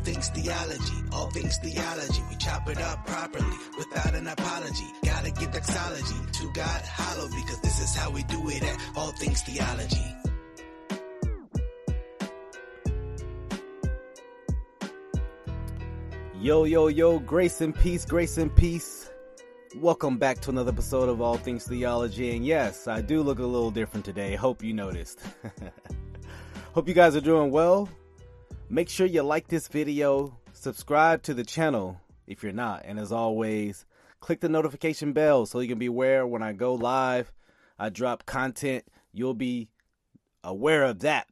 All things theology, all things theology. We chop it up properly without an apology. Gotta give doxology to God hollow because this is how we do it at All Things Theology. Yo, yo, yo, grace and peace, grace and peace. Welcome back to another episode of All Things Theology. And yes, I do look a little different today. Hope you noticed. Hope you guys are doing well. Make sure you like this video, subscribe to the channel if you're not, and as always, click the notification bell so you can be aware when I go live, I drop content, you'll be aware of that.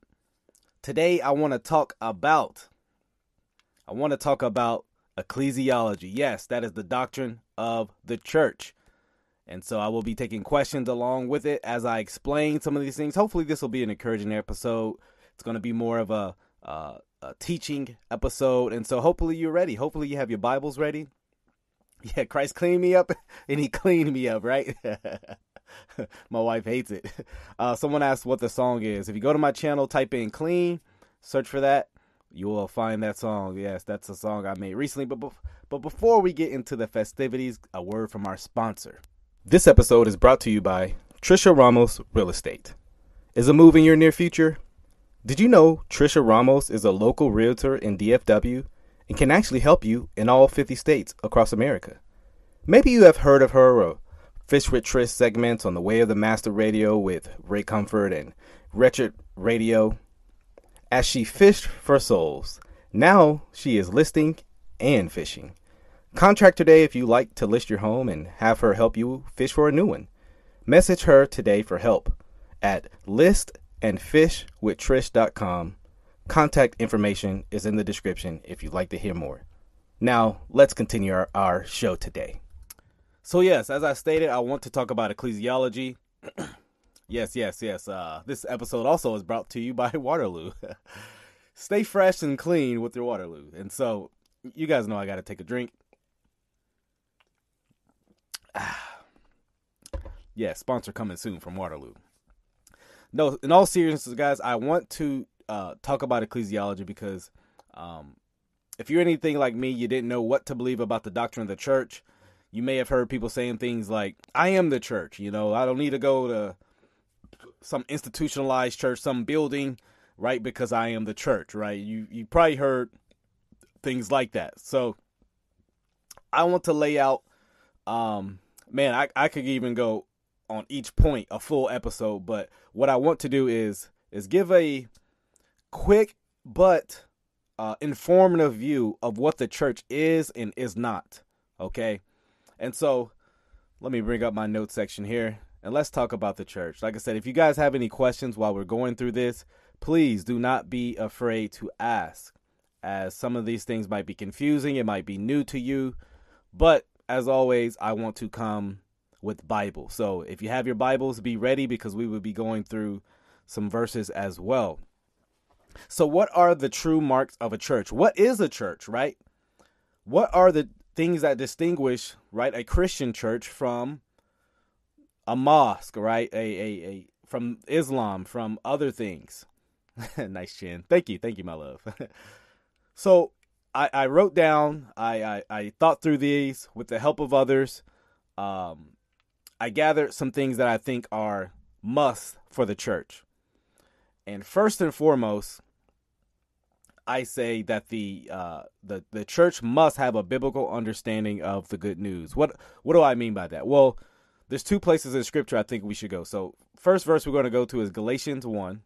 Today I want to talk about I want to talk about ecclesiology. Yes, that is the doctrine of the church. And so I will be taking questions along with it as I explain some of these things. Hopefully, this will be an encouraging episode. It's going to be more of a, uh, a teaching episode. And so hopefully you're ready. Hopefully you have your Bibles ready. Yeah, Christ cleaned me up and he cleaned me up, right? my wife hates it. Uh, someone asked what the song is. If you go to my channel, type in clean, search for that, you will find that song. Yes, that's a song I made recently. But, be- but before we get into the festivities, a word from our sponsor. This episode is brought to you by Trisha Ramos Real Estate. Is a move in your near future? Did you know Trisha Ramos is a local realtor in DFW and can actually help you in all 50 states across America? Maybe you have heard of her or Fish with Trish segments on the Way of the Master Radio with Ray Comfort and Wretched Radio. As she fished for souls, now she is listing and fishing. Contact today if you like to list your home and have her help you fish for a new one. Message her today for help at list and fishwithtrish.com. Contact information is in the description if you'd like to hear more. Now, let's continue our, our show today. So, yes, as I stated, I want to talk about ecclesiology. yes, yes, yes. Uh, this episode also is brought to you by Waterloo. Stay fresh and clean with your Waterloo. And so, you guys know I got to take a drink. yeah, sponsor coming soon from Waterloo no, in all seriousness, guys, I want to uh, talk about ecclesiology because um, if you're anything like me, you didn't know what to believe about the doctrine of the church. You may have heard people saying things like, I am the church. You know, I don't need to go to some institutionalized church, some building, right? Because I am the church, right? You, you probably heard things like that. So I want to lay out, um, man, I, I could even go on each point a full episode, but what I want to do is is give a quick but uh, informative view of what the church is and is not. Okay, and so let me bring up my notes section here and let's talk about the church. Like I said, if you guys have any questions while we're going through this, please do not be afraid to ask, as some of these things might be confusing, it might be new to you, but as always, I want to come with Bible. So if you have your Bibles, be ready because we will be going through some verses as well. So, what are the true marks of a church? What is a church, right? What are the things that distinguish, right, a Christian church from a mosque, right? A, a, a from Islam, from other things. nice chin. Thank you. Thank you, my love. so, I, I wrote down, I, I, I thought through these with the help of others. Um, I gathered some things that I think are must for the church. And first and foremost, I say that the uh, the the church must have a biblical understanding of the good news. What what do I mean by that? Well, there's two places in scripture I think we should go. So, first verse we're going to go to is Galatians 1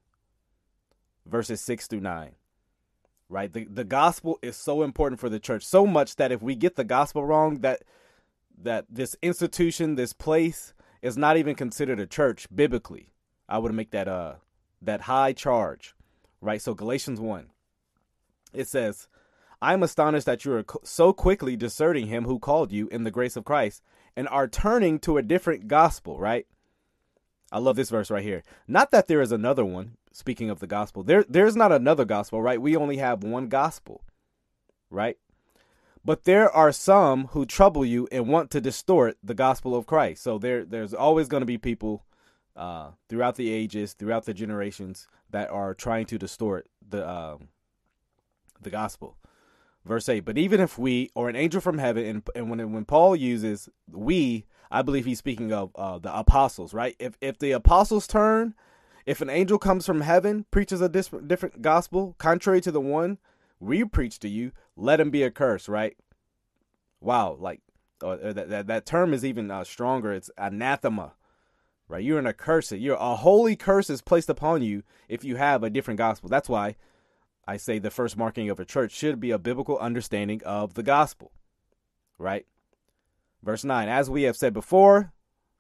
verses 6 through 9. Right? The the gospel is so important for the church, so much that if we get the gospel wrong that that this institution, this place, is not even considered a church biblically. I would make that uh that high charge, right? So Galatians one, it says, "I am astonished that you are so quickly deserting him who called you in the grace of Christ and are turning to a different gospel." Right? I love this verse right here. Not that there is another one. Speaking of the gospel, there there's not another gospel, right? We only have one gospel, right? But there are some who trouble you and want to distort the gospel of Christ. So there, there's always going to be people uh, throughout the ages, throughout the generations, that are trying to distort the um, the gospel. Verse 8, but even if we, or an angel from heaven, and, and when, when Paul uses we, I believe he's speaking of uh, the apostles, right? If, if the apostles turn, if an angel comes from heaven, preaches a dis- different gospel, contrary to the one we preach to you, let him be a curse, right? Wow, like uh, that, that, that term is even uh, stronger. It's anathema, right? You're an accursed. You're a holy curse is placed upon you if you have a different gospel. That's why I say the first marking of a church should be a biblical understanding of the gospel, right? Verse 9, as we have said before,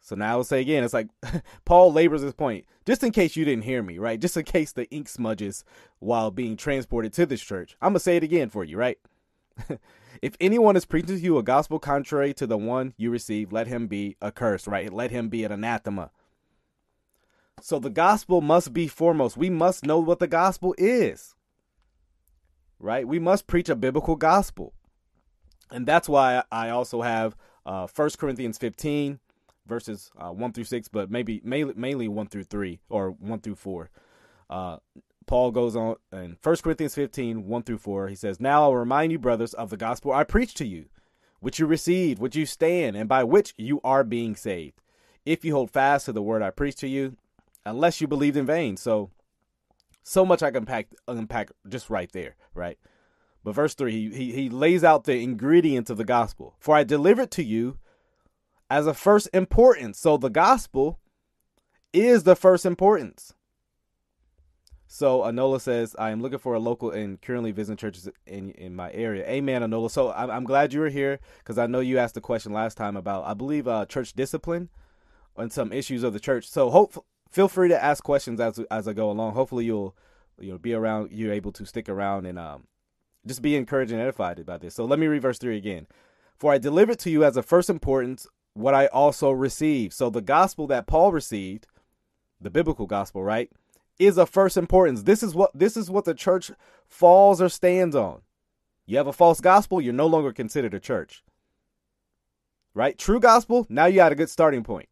so now I'll say again, it's like Paul labors this point, just in case you didn't hear me, right? Just in case the ink smudges while being transported to this church. I'm going to say it again for you, right? if anyone is preaching to you a gospel contrary to the one you receive, let him be accursed, right? Let him be an anathema. So the gospel must be foremost. We must know what the gospel is right? We must preach a biblical gospel. And that's why I also have uh, 1 Corinthians 15, verses uh, 1 through 6, but maybe mainly, mainly 1 through 3 or 1 through 4. Uh, Paul goes on in 1 Corinthians 15, 1 through 4. He says, Now I'll remind you, brothers, of the gospel I preached to you, which you received, which you stand, and by which you are being saved. If you hold fast to the word I preached to you, unless you believed in vain. So so much I can unpack, unpack just right there, right? But verse 3, he, he, he lays out the ingredients of the gospel. For I delivered to you as a first importance. So the gospel is the first importance. So Anola says, I am looking for a local and currently visiting churches in, in my area. Amen, Anola. So I'm, I'm glad you were here because I know you asked the question last time about, I believe, uh, church discipline and some issues of the church. So hope, feel free to ask questions as as I go along. Hopefully, you'll you know be around. You're able to stick around and um just be encouraged and edified about this. So let me read verse three again. For I delivered to you as of first importance what I also received. So the gospel that Paul received, the biblical gospel, right, is of first importance. This is what this is what the church falls or stands on. You have a false gospel, you're no longer considered a church. Right? True gospel, now you got a good starting point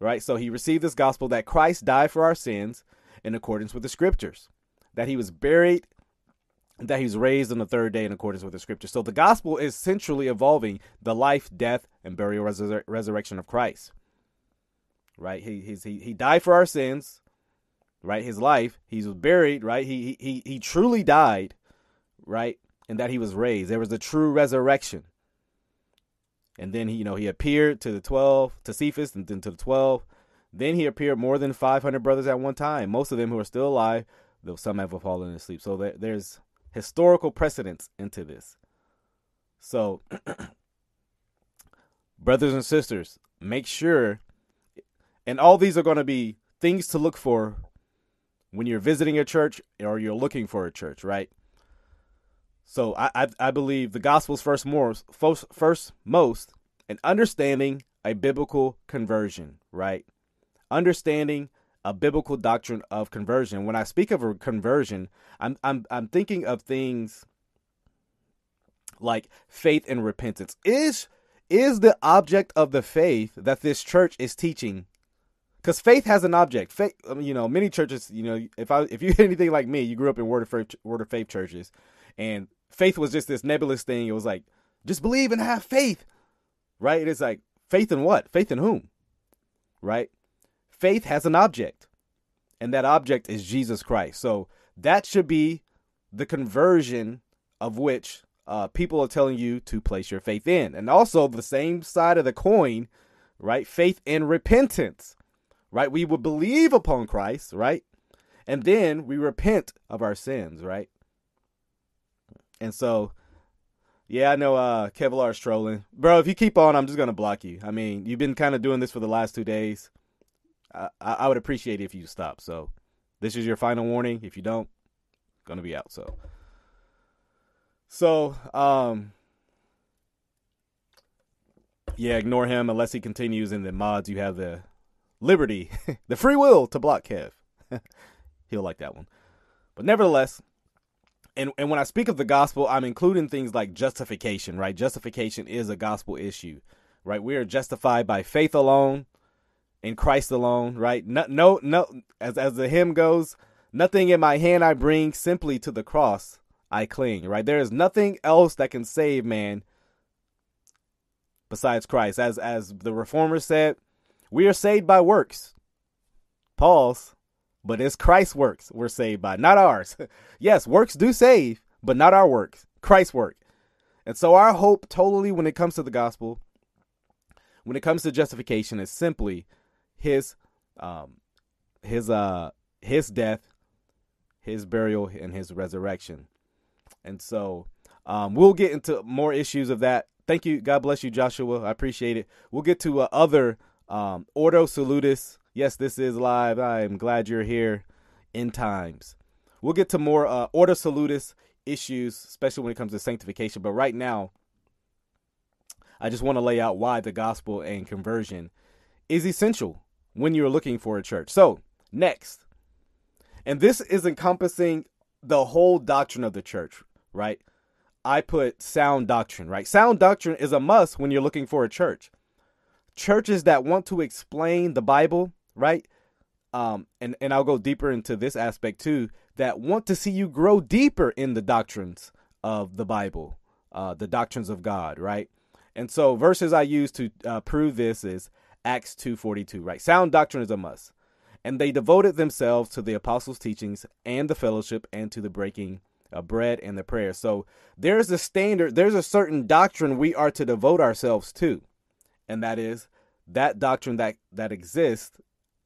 right? So he received this gospel that Christ died for our sins in accordance with the scriptures, that he was buried, that he was raised on the third day in accordance with the scriptures. So the gospel is centrally involving the life, death, and burial resur- resurrection of Christ. Right? He he he died for our sins, right? His life, he was buried, right? He he he truly died, right? And that he was raised. There was a true resurrection. And then he, you know, he appeared to the 12, to Cephas, and then to the 12. Then he appeared more than 500 brothers at one time, most of them who are still alive, though some have fallen asleep. So there, there's historical precedents into this. So, brothers and sisters, make sure, and all these are going to be things to look for when you're visiting a church or you're looking for a church, right? So I, I, I believe the gospel's first most first, first most and understanding a biblical conversion, right? Understanding a biblical doctrine of conversion. When I speak of a conversion, I'm I'm I'm thinking of things like faith and repentance. Is is the object of the faith that this church is teaching because faith has an object. Faith, you know, many churches, you know, if I if you're anything like me, you grew up in word of faith, word of faith churches, and faith was just this nebulous thing. It was like, just believe and have faith, right? It's like, faith in what? Faith in whom? Right? Faith has an object, and that object is Jesus Christ. So that should be the conversion of which uh, people are telling you to place your faith in. And also the same side of the coin, right? Faith and repentance, right? We would believe upon Christ, right? And then we repent of our sins, right? And so, yeah, I know uh, Kevlar's trolling. Bro, if you keep on, I'm just going to block you. I mean, you've been kind of doing this for the last two days. I, I would appreciate it if you stop. So, this is your final warning. If you don't, to be out. So, so, um, yeah, ignore him unless he continues. In the mods, you have the liberty, the free will to block Kev. He'll like that one. But nevertheless, and and when I speak of the gospel, I'm including things like justification, right? Justification is a gospel issue, right? We are justified by faith alone, in Christ alone, right? No, no, no. As as the hymn goes, nothing in my hand I bring, simply to the cross I cling, right? There is nothing else that can save man besides Christ. As as the reformer said, we are saved by works. Pause. But it's Christ's works we're saved by, not ours. yes, works do save, but not our works. Christ's work. And so our hope totally when it comes to the gospel, when it comes to justification, is simply his um his uh his death, his burial, and his resurrection. And so um, we'll get into more issues of that. Thank you. God bless you, Joshua. I appreciate it. We'll get to uh, other um, Ordo Salutis. Yes, this is live. I am glad you're here in times. We'll get to more uh, Salutis issues, especially when it comes to sanctification. But right now, I just want to lay out why the gospel and conversion is essential when you're looking for a church. So, next, and this is encompassing the whole doctrine of the church, right? I put sound doctrine, right? Sound doctrine is a must when you're looking for a church. Churches that want to explain the Bible, right? Um, and, and I'll go deeper into this aspect too, that want to see you grow deeper in the doctrines of the Bible, uh, the doctrines of God, right? And so verses I use to uh, prove this is Acts 2.42, right? Sound doctrine is a must. And they devoted themselves to the apostles' teachings and the fellowship and to the breaking of bread and the prayer. So there's a standard, there's a certain doctrine we are to devote ourselves to. And that is that doctrine that, that exists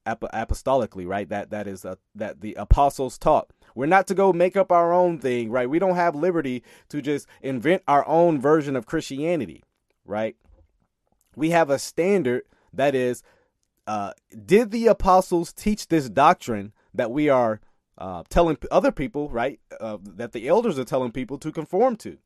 apostolically, right? That that is a, that the apostles taught. We're not to go make up our own thing, right? We don't have liberty to just invent our own version of Christianity, right? We have a standard that is uh, did the apostles teach this doctrine that we are uh, telling other people, right, uh, that the elders are telling people to conform to?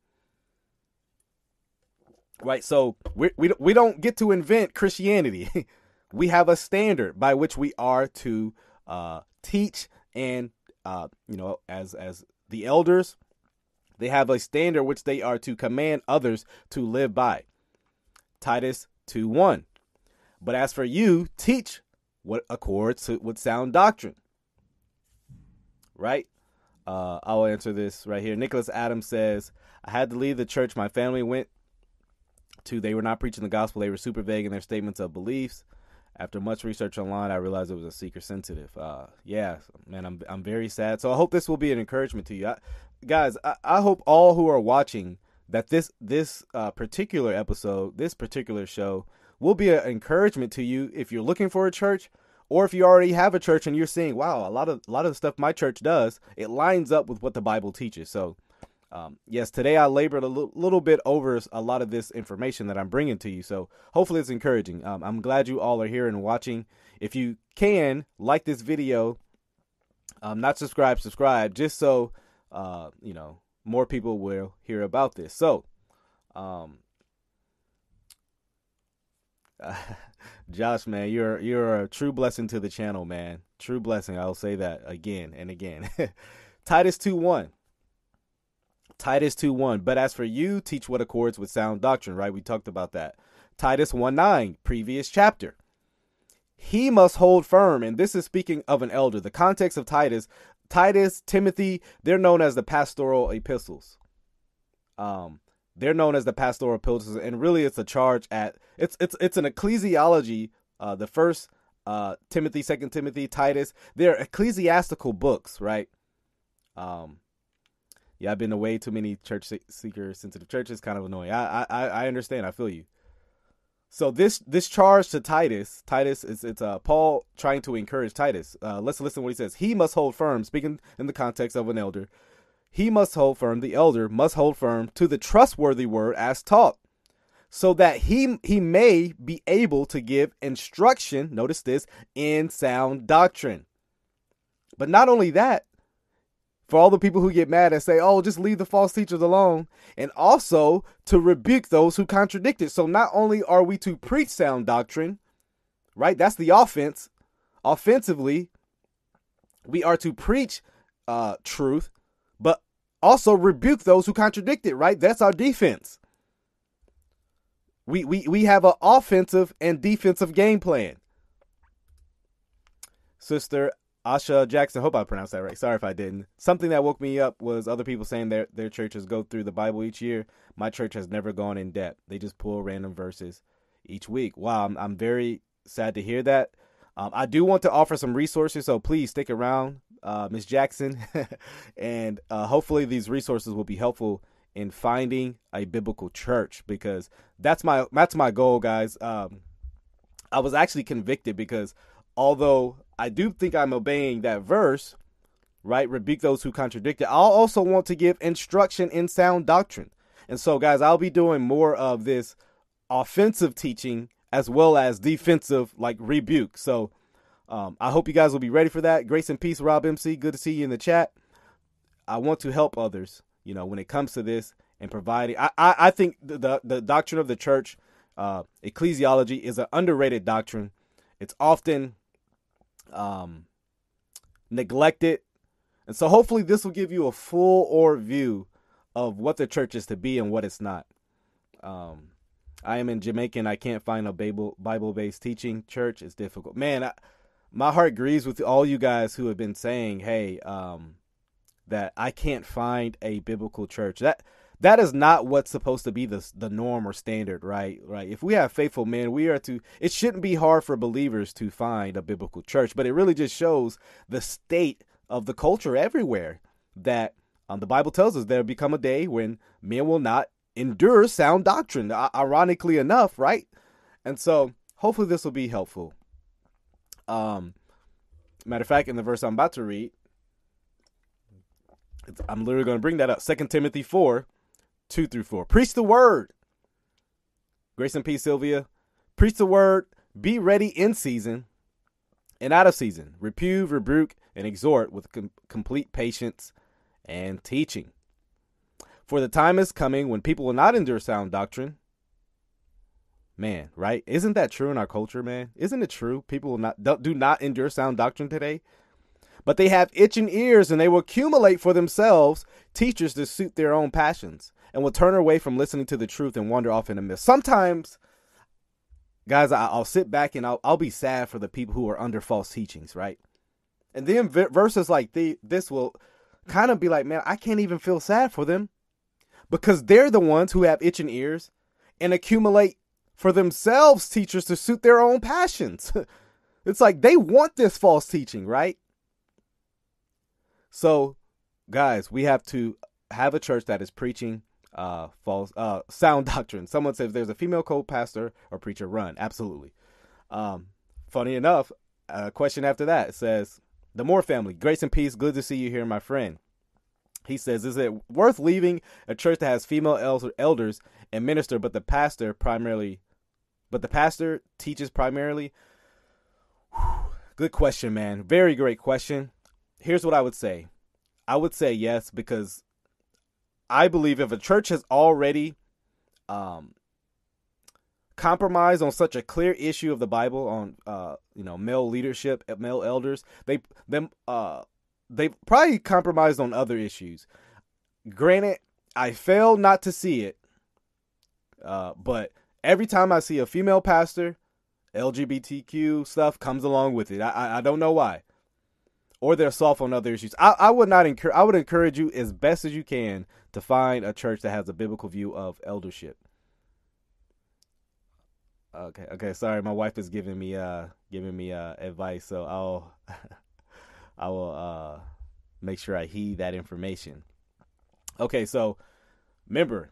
Right, so we we we don't get to invent Christianity. we have a standard by which we are to uh, teach, and uh, you know, as as the elders, they have a standard which they are to command others to live by. Titus two one. But as for you, teach what accords with sound doctrine. Right? Uh, I'll answer this right here. Nicholas Adams says, I had to leave the church my family went to. They were not preaching the gospel. They were super vague in their statements of beliefs. After much research online, I realized it was a seeker sensitive. Uh, yeah, man, I'm I'm very sad. So I hope this will be an encouragement to you, I, guys. I, I hope all who are watching that this this uh, particular episode, this particular show, will be an encouragement to you if you're looking for a church or if you already have a church and you're seeing, wow, a lot of a lot of the stuff my church does, it lines up with what the Bible teaches. So, um, yes, today I labored a l- little bit over a lot of this information that I'm bringing to you. So hopefully it's encouraging. Um, I'm glad you all are here and watching. If you can like this video, um, not subscribe, subscribe, just so uh, you know more people will hear about this. So, um, Josh, man, you're you're a true blessing to the channel, man. True blessing. I'll say that again and again. Titus 2 1. Titus 2 1. But as for you, teach what accords with sound doctrine, right? We talked about that. Titus 1 9, previous chapter. He must hold firm, and this is speaking of an elder. The context of Titus, Titus, Timothy, they're known as the pastoral epistles. Um, they're known as the pastoral epistles, and really it's a charge at it's it's it's an ecclesiology. Uh, the first uh, Timothy, Second Timothy, Titus. They're ecclesiastical books, right? Um, yeah, I've been away too many church seeker sensitive churches. Kind of annoying. I I I understand. I feel you. So this this charge to Titus, Titus is it's uh, Paul trying to encourage Titus. Uh, let's listen to what he says. He must hold firm, speaking in the context of an elder, he must hold firm, the elder must hold firm to the trustworthy word as taught, so that he he may be able to give instruction, notice this, in sound doctrine. But not only that, for all the people who get mad and say, "Oh, just leave the false teachers alone," and also to rebuke those who contradict it. So not only are we to preach sound doctrine, right? That's the offense. Offensively, we are to preach uh, truth, also rebuke those who contradict it, right? That's our defense. We we we have an offensive and defensive game plan. Sister Asha Jackson, hope I pronounced that right. Sorry if I didn't. Something that woke me up was other people saying their their churches go through the Bible each year. My church has never gone in depth. They just pull random verses each week. Wow, I'm, I'm very sad to hear that. Um, I do want to offer some resources, so please stick around, uh, Miss Jackson, and uh, hopefully these resources will be helpful in finding a biblical church because that's my that's my goal, guys. Um, I was actually convicted because although I do think I'm obeying that verse, right? Rebuke those who contradict it. I'll also want to give instruction in sound doctrine. And so, guys, I'll be doing more of this offensive teaching as well as defensive, like rebuke. So, um, I hope you guys will be ready for that. Grace and peace, Rob MC. Good to see you in the chat. I want to help others, you know, when it comes to this and providing. I, I, I think the, the, the doctrine of the church, uh, ecclesiology, is an underrated doctrine. It's often um, neglected. And so hopefully this will give you a full or view of what the church is to be and what it's not. Um, I am in Jamaica and I can't find a Bible Bible based teaching church. It's difficult. Man, I, my heart grieves with all you guys who have been saying, "Hey, um, that I can't find a biblical church." That that is not what's supposed to be the the norm or standard, right? Right. If we have faithful men, we are to. It shouldn't be hard for believers to find a biblical church, but it really just shows the state of the culture everywhere. That um, the Bible tells us there'll become a day when men will not endure sound doctrine. Ironically enough, right? And so, hopefully, this will be helpful. Um, matter of fact, in the verse I'm about to read, I'm literally going to bring that up. Second Timothy four 2 through 4. Preach the word. Grace and peace, Sylvia. Preach the word. Be ready in season and out of season. Reprove, rebuke, and exhort with com- complete patience and teaching. For the time is coming when people will not endure sound doctrine. Man, right? Isn't that true in our culture, man? Isn't it true? People not do not endure sound doctrine today. But they have itching ears and they will accumulate for themselves teachers to suit their own passions and will turn away from listening to the truth and wander off in a mist. Sometimes, guys, I'll sit back and I'll, I'll be sad for the people who are under false teachings, right? And then verses like the, this will kind of be like, man, I can't even feel sad for them because they're the ones who have itching ears and accumulate for themselves teachers to suit their own passions. it's like they want this false teaching, right? So, guys, we have to have a church that is preaching uh, false uh, sound doctrine. Someone says there's a female co-pastor or preacher, run. Absolutely. Um, funny enough, a question after that says the Moore family, grace and peace. Good to see you here, my friend. He says, is it worth leaving a church that has female elders and minister, but the pastor primarily, but the pastor teaches primarily? Good question, man. Very great question. Here's what I would say. I would say yes because I believe if a church has already um, compromised on such a clear issue of the Bible on uh, you know male leadership, male elders, they them uh, they probably compromised on other issues. Granted, I fail not to see it, uh, but every time I see a female pastor, LGBTQ stuff comes along with it. I, I, don't know why or they're soft on other issues. I, I would not encourage. I would encourage you as best as you can to find a church that has a biblical view of eldership. Okay, okay. Sorry, my wife is giving me uh giving me uh advice, so I'll I will uh make sure I heed that information. Okay, so remember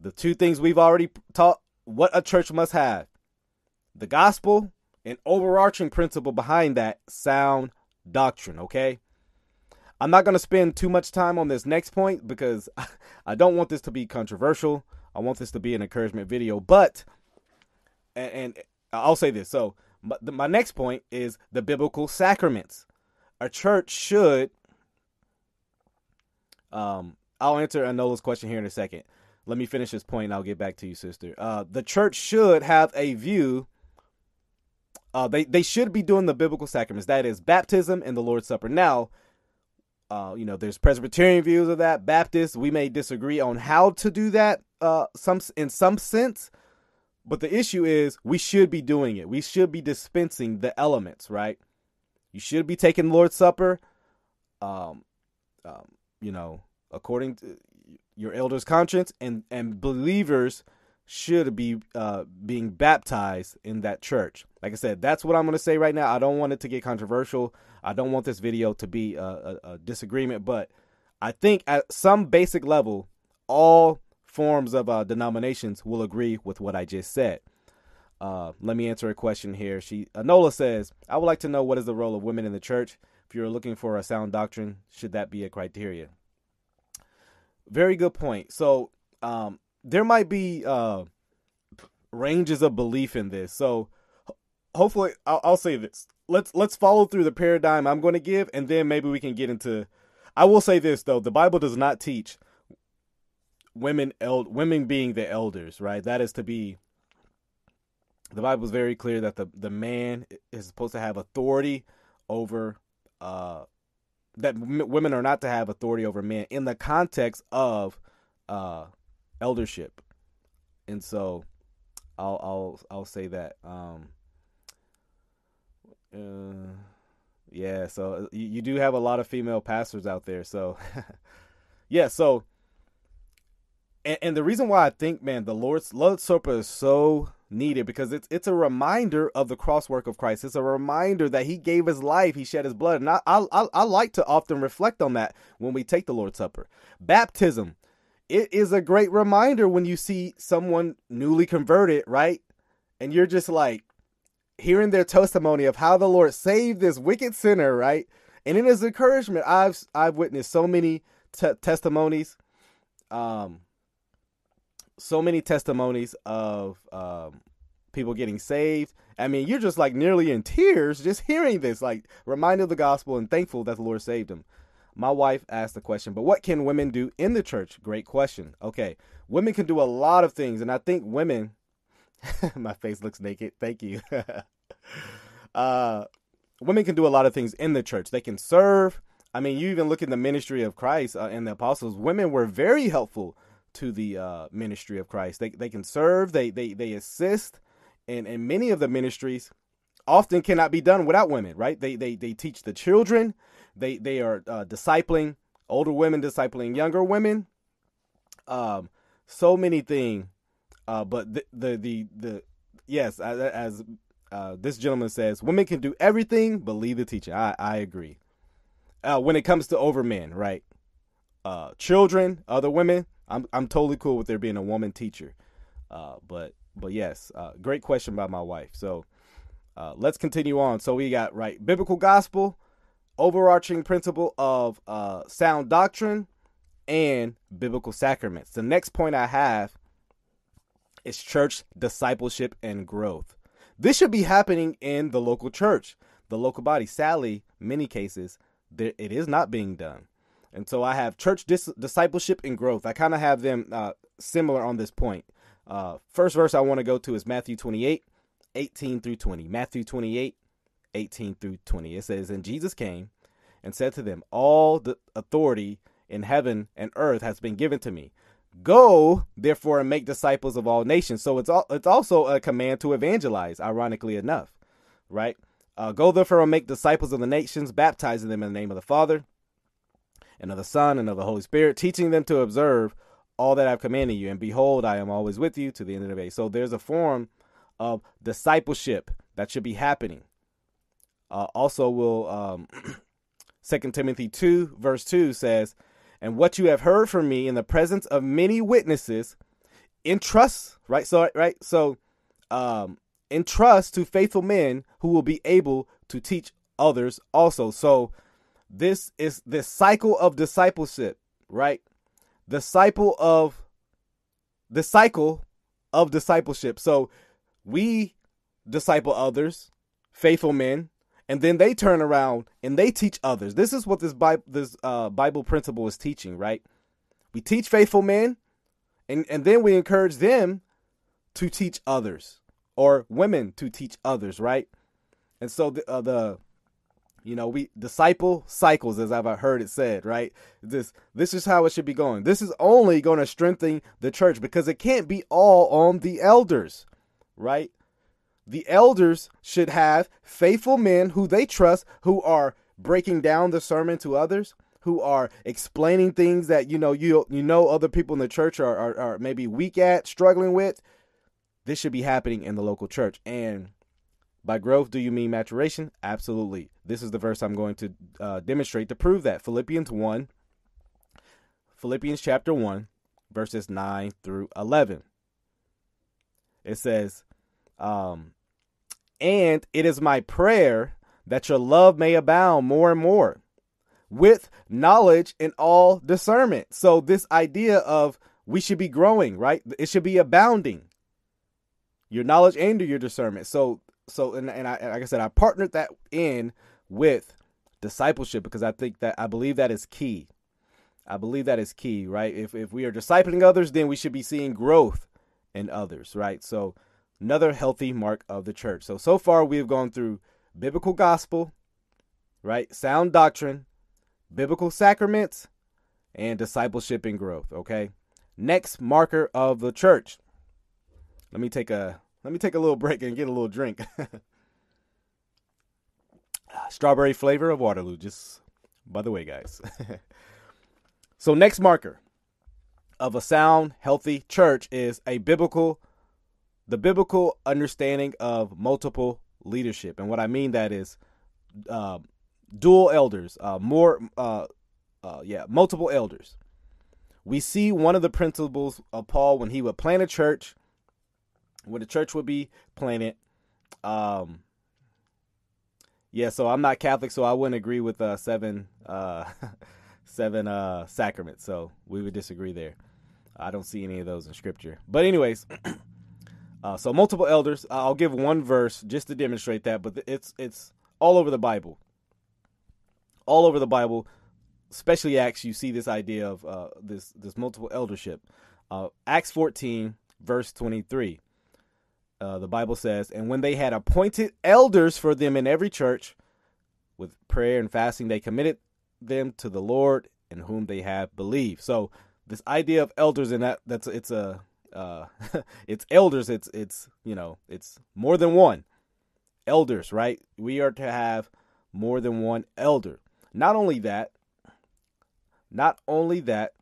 the two things we've already taught what a church must have the gospel and overarching principle behind that sound doctrine, okay? I'm not going to spend too much time on this next point because I don't want this to be controversial. I want this to be an encouragement video, but and, and I'll say this. So, my, my next point is the biblical sacraments. A church should um I'll answer Anola's question here in a second. Let me finish this point and I'll get back to you, sister. Uh, the church should have a view uh, they they should be doing the biblical sacraments. That is baptism and the Lord's Supper. Now, uh, you know, there's Presbyterian views of that. Baptists, we may disagree on how to do that. Uh, some in some sense, but the issue is we should be doing it. We should be dispensing the elements, right? You should be taking Lord's Supper, um, um, you know, according to your elder's conscience, and and believers should be uh, being baptized in that church. Like I said, that's what I'm going to say right now. I don't want it to get controversial. I don't want this video to be a, a, a disagreement, but I think at some basic level, all forms of uh, denominations will agree with what I just said. Uh, let me answer a question here. She Anola says, "I would like to know what is the role of women in the church. If you're looking for a sound doctrine, should that be a criteria?" Very good point. So um, there might be uh, ranges of belief in this. So hopefully, I'll, I'll say this. Let's let's follow through the paradigm I'm going to give, and then maybe we can get into. I will say this though: the Bible does not teach women eld women being the elders, right? That is to be the Bible is very clear that the the man is supposed to have authority over uh that women are not to have authority over men in the context of uh eldership. And so I'll I'll I'll say that um uh, yeah, so you, you do have a lot of female pastors out there. So yeah, so and, and the reason why I think, man, the Lord's Lord's Supper is so needed because it's it's a reminder of the cross work of Christ. It's a reminder that He gave His life, He shed His blood, and I I I like to often reflect on that when we take the Lord's Supper. Baptism, it is a great reminder when you see someone newly converted, right, and you're just like hearing their testimony of how the Lord saved this wicked sinner, right, and it is encouragement. I've I've witnessed so many t- testimonies. Um, so many testimonies of um, people getting saved. I mean, you're just like nearly in tears just hearing this, like reminded of the gospel and thankful that the Lord saved him. My wife asked the question, but what can women do in the church? Great question. Okay, women can do a lot of things, and I think women. my face looks naked. Thank you. uh, women can do a lot of things in the church. They can serve. I mean, you even look at the ministry of Christ uh, and the apostles. Women were very helpful to the uh, ministry of Christ. They they can serve, they they they assist, and and many of the ministries often cannot be done without women. Right? They they they teach the children. They they are uh, discipling older women, discipling younger women. Um, so many things. Uh, but the the the, the yes, as, as uh, this gentleman says, women can do everything lead the teaching. I I agree. Uh, when it comes to over men, right? Uh, children, other women, I'm I'm totally cool with there being a woman teacher. Uh, but but yes, uh, great question by my wife. So uh, let's continue on. So we got right biblical gospel, overarching principle of uh, sound doctrine, and biblical sacraments. The next point I have is church discipleship and growth. This should be happening in the local church, the local body. Sadly, many cases, there, it is not being done. And so I have church dis- discipleship and growth. I kind of have them uh, similar on this point. Uh, first verse I want to go to is Matthew 28, 18 through 20. Matthew 28, 18 through 20. It says, And Jesus came and said to them, All the authority in heaven and earth has been given to me. Go, therefore, and make disciples of all nations. So it's all, it's also a command to evangelize, ironically enough, right? Uh, go, therefore, and make disciples of the nations, baptizing them in the name of the Father and of the Son and of the Holy Spirit, teaching them to observe all that I've commanded you. And behold, I am always with you to the end of the day. So there's a form of discipleship that should be happening. Uh, also, will um, 2 Timothy 2, verse 2 says, And what you have heard from me in the presence of many witnesses, entrust, right? So, right? So, um, entrust to faithful men who will be able to teach others also. So, this is the cycle of discipleship, right? The cycle of the cycle of discipleship. So we disciple others, faithful men, and then they turn around and they teach others. This is what this Bible this uh, Bible principle is teaching, right? We teach faithful men, and and then we encourage them to teach others, or women to teach others, right? And so the uh, the you know, we disciple cycles, as I've uh, heard it said, right? This this is how it should be going. This is only going to strengthen the church because it can't be all on the elders, right? the elders should have faithful men who they trust who are breaking down the sermon to others who are explaining things that you know you you know other people in the church are, are, are maybe weak at struggling with this should be happening in the local church and by growth do you mean maturation absolutely this is the verse i'm going to uh, demonstrate to prove that philippians 1 philippians chapter 1 verses 9 through 11 it says um, and it is my prayer that your love may abound more and more with knowledge and all discernment. So, this idea of we should be growing, right? It should be abounding. Your knowledge and your discernment. So, so, and, and I, like I said, I partnered that in with discipleship because I think that I believe that is key. I believe that is key, right? If if we are discipling others, then we should be seeing growth in others, right? So another healthy mark of the church. So, so far we have gone through biblical gospel, right? Sound doctrine, biblical sacraments, and discipleship and growth, okay? Next marker of the church. Let me take a let me take a little break and get a little drink. Strawberry flavor of Waterloo, just by the way, guys. so next marker of a sound, healthy church is a biblical the biblical understanding of multiple leadership. And what I mean that is uh, dual elders, uh, more, uh, uh, yeah, multiple elders. We see one of the principles of Paul when he would plant a church, when the church would be planted. Um, yeah, so I'm not Catholic, so I wouldn't agree with uh, seven, uh, seven uh, sacraments. So we would disagree there. I don't see any of those in Scripture. But anyways. Uh, so multiple elders. I'll give one verse just to demonstrate that, but it's it's all over the Bible. All over the Bible, especially Acts, you see this idea of uh, this this multiple eldership. Uh, Acts 14, verse 23. Uh, the Bible says, "And when they had appointed elders for them in every church, with prayer and fasting, they committed them to the Lord in whom they have believed." So this idea of elders and that that's it's a uh, it's elders. It's it's you know it's more than one elders, right? We are to have more than one elder. Not only that, not only that.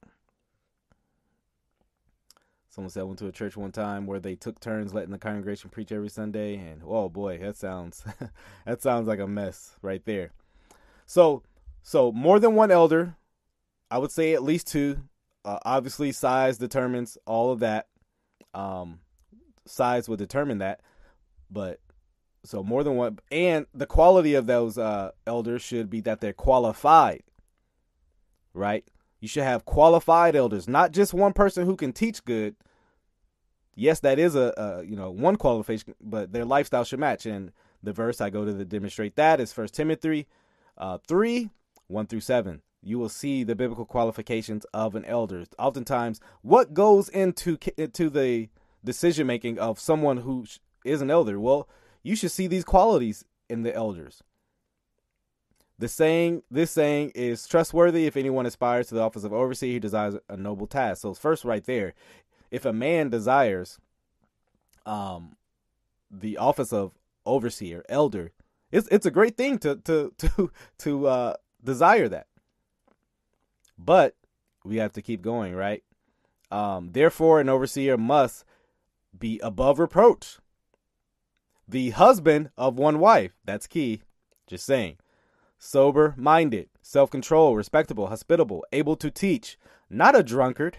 Someone said I went to a church one time where they took turns letting the congregation preach every Sunday, and oh boy, that sounds that sounds like a mess right there. So, so more than one elder, I would say at least two. Uh, obviously, size determines all of that um, size would determine that. But so more than one, and the quality of those uh, elders should be that they're qualified, right? You should have qualified elders, not just one person who can teach good. Yes, that is a, a you know one qualification, but their lifestyle should match. And the verse I go to, to demonstrate that is First Timothy uh, three one through seven you will see the biblical qualifications of an elder. Oftentimes, what goes into into the decision making of someone who is an elder? Well, you should see these qualities in the elders. The saying, this saying is trustworthy. If anyone aspires to the office of overseer, he desires a noble task. So first, right there, if a man desires, um, the office of overseer, elder, it's it's a great thing to to to to uh, desire that. But we have to keep going, right? Um, therefore, an overseer must be above reproach. The husband of one wife, that's key. Just saying. Sober minded, self control, respectable, hospitable, able to teach, not a drunkard,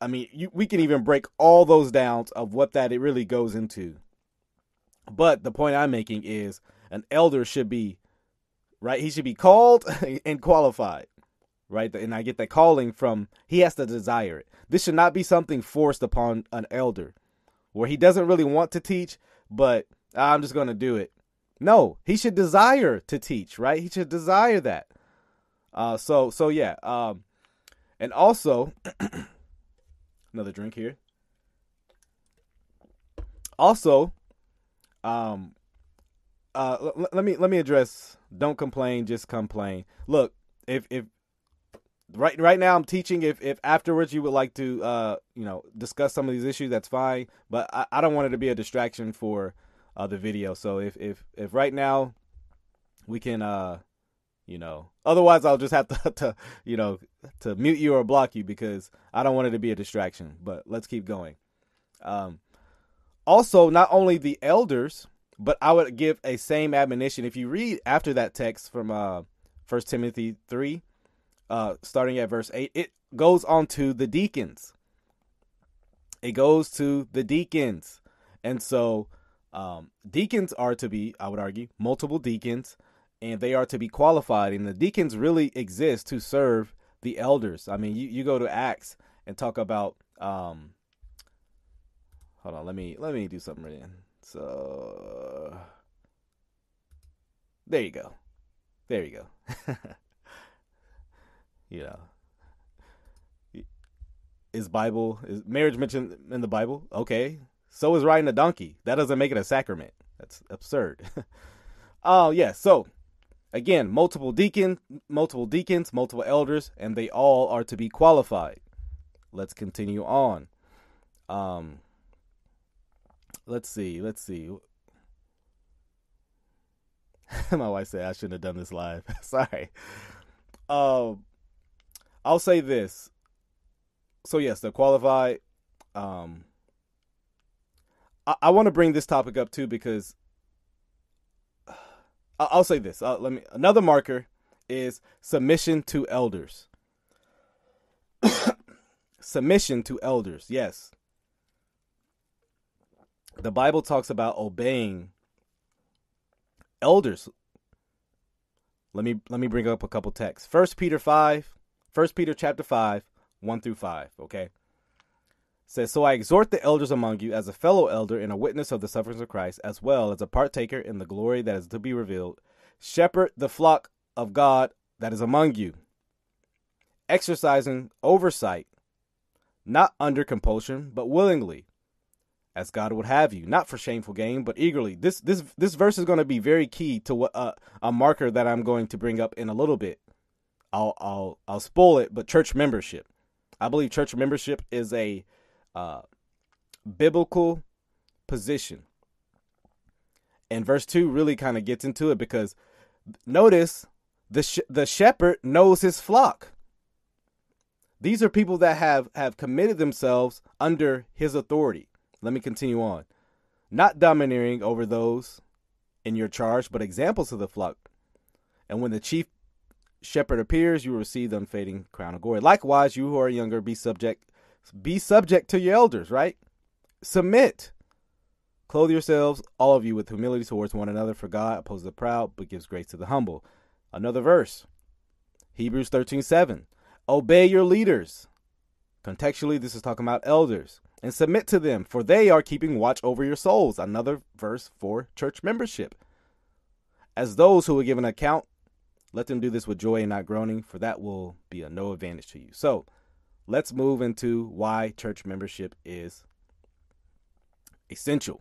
I mean, you, we can even break all those downs of what that it really goes into. But the point I'm making is an elder should be right? He should be called and qualified, right? And I get that calling from he has to desire it. This should not be something forced upon an elder where he doesn't really want to teach, but I'm just going to do it. No, he should desire to teach, right? He should desire that. Uh, so so yeah. Um, and also another drink here. Also, um, uh, l- let me let me address. Don't complain, just complain. Look, if if right right now I'm teaching. If if afterwards you would like to, uh, you know, discuss some of these issues, that's fine. But I, I don't want it to be a distraction for uh, the video. So if if if right now we can, uh, you know, otherwise I'll just have to, to you know to mute you or block you because I don't want it to be a distraction. But let's keep going. Um, also, not only the elders, but I would give a same admonition. If you read after that text from uh, 1 Timothy 3, uh, starting at verse 8, it goes on to the deacons. It goes to the deacons. And so um, deacons are to be, I would argue, multiple deacons, and they are to be qualified. And the deacons really exist to serve the elders. I mean, you, you go to Acts and talk about um, hold on, let me let me do something right in. So there you go. There you go. you know. Is Bible is marriage mentioned in the Bible? Okay. So is riding a donkey. That doesn't make it a sacrament. That's absurd. Oh, uh, yeah. So again, multiple deacons, multiple deacons, multiple elders, and they all are to be qualified. Let's continue on. Um let's see, let's see. My wife said I shouldn't have done this live. Sorry. Um, I'll say this. So yes, the qualified. Um, I, I want to bring this topic up too because I'll say this. Uh, let me. Another marker is submission to elders. submission to elders. Yes the Bible talks about obeying elders. Let me let me bring up a couple texts. First Peter 5, 1 Peter chapter 5, 1 through 5, okay? Says, So I exhort the elders among you as a fellow elder and a witness of the sufferings of Christ, as well as a partaker in the glory that is to be revealed. Shepherd the flock of God that is among you, exercising oversight, not under compulsion, but willingly as God would have you, not for shameful gain, but eagerly. This this this verse is going to be very key to what uh, a marker that I'm going to bring up in a little bit. I'll I'll I'll spoil it, but church membership. I believe church membership is a uh, biblical position, and verse two really kind of gets into it because notice the sh- the shepherd knows his flock. These are people that have have committed themselves under his authority. Let me continue on. Not domineering over those in your charge, but examples of the flock. And when the chief shepherd appears, you will receive the unfading crown of glory. Likewise, you who are younger, be subject, be subject to your elders, right? Submit. Clothe yourselves, all of you, with humility towards one another, for God opposes the proud, but gives grace to the humble. Another verse. Hebrews 13 7. Obey your leaders. Contextually, this is talking about elders and submit to them, for they are keeping watch over your souls. Another verse for church membership. As those who will give an account, let them do this with joy and not groaning, for that will be of no advantage to you. So let's move into why church membership is essential.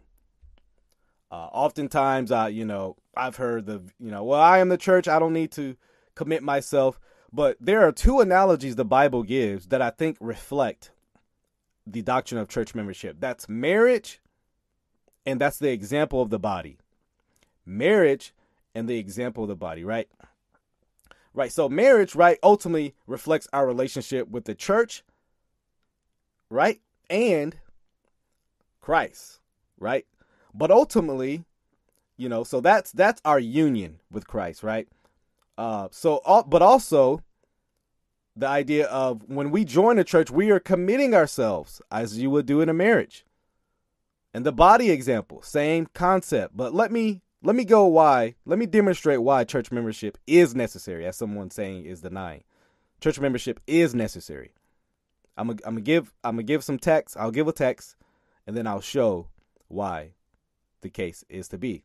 Uh, oftentimes, uh, you know, I've heard the, you know, well, I am the church. I don't need to commit myself. But there are two analogies the Bible gives that I think reflect the doctrine of church membership. That's marriage, and that's the example of the body. Marriage and the example of the body, right? Right. So marriage, right, ultimately reflects our relationship with the church, right? And Christ, right? But ultimately, you know, so that's that's our union with Christ, right? Uh so but also the idea of when we join a church, we are committing ourselves as you would do in a marriage. And the body example, same concept. But let me let me go why. Let me demonstrate why church membership is necessary, as someone saying is denying. Church membership is necessary. I'm gonna, I'm give I'm gonna give some text. I'll give a text, and then I'll show why the case is to be.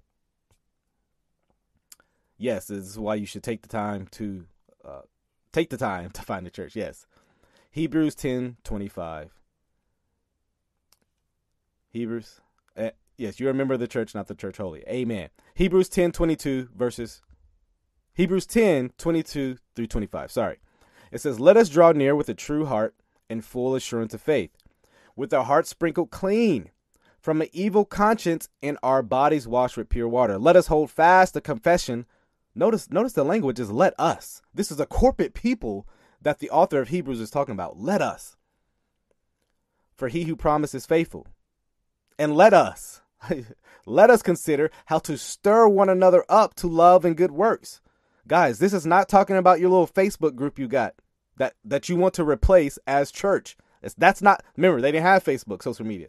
Yes, this is why you should take the time to uh, take the time to find the church. Yes. Hebrews 10 25. Hebrews. Uh, yes, you remember the church, not the church holy. Amen. Hebrews 10 22 verses. Hebrews 10 22 through 25. Sorry. It says, Let us draw near with a true heart and full assurance of faith, with our hearts sprinkled clean from an evil conscience and our bodies washed with pure water. Let us hold fast the confession. Notice, notice the language is let us. This is a corporate people that the author of Hebrews is talking about. Let us. For he who promises faithful. And let us, let us consider how to stir one another up to love and good works. Guys, this is not talking about your little Facebook group you got that, that you want to replace as church. It's, that's not, remember, they didn't have Facebook, social media.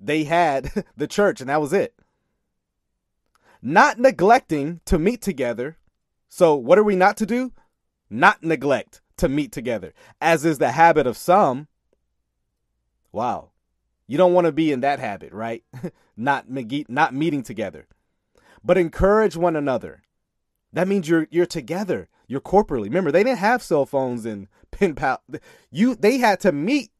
They had the church, and that was it. Not neglecting to meet together. So, what are we not to do? Not neglect to meet together, as is the habit of some. Wow. You don't want to be in that habit, right? not not meeting together. But encourage one another. That means you're you're together. You're corporately. Remember, they didn't have cell phones and pen pal. You they had to meet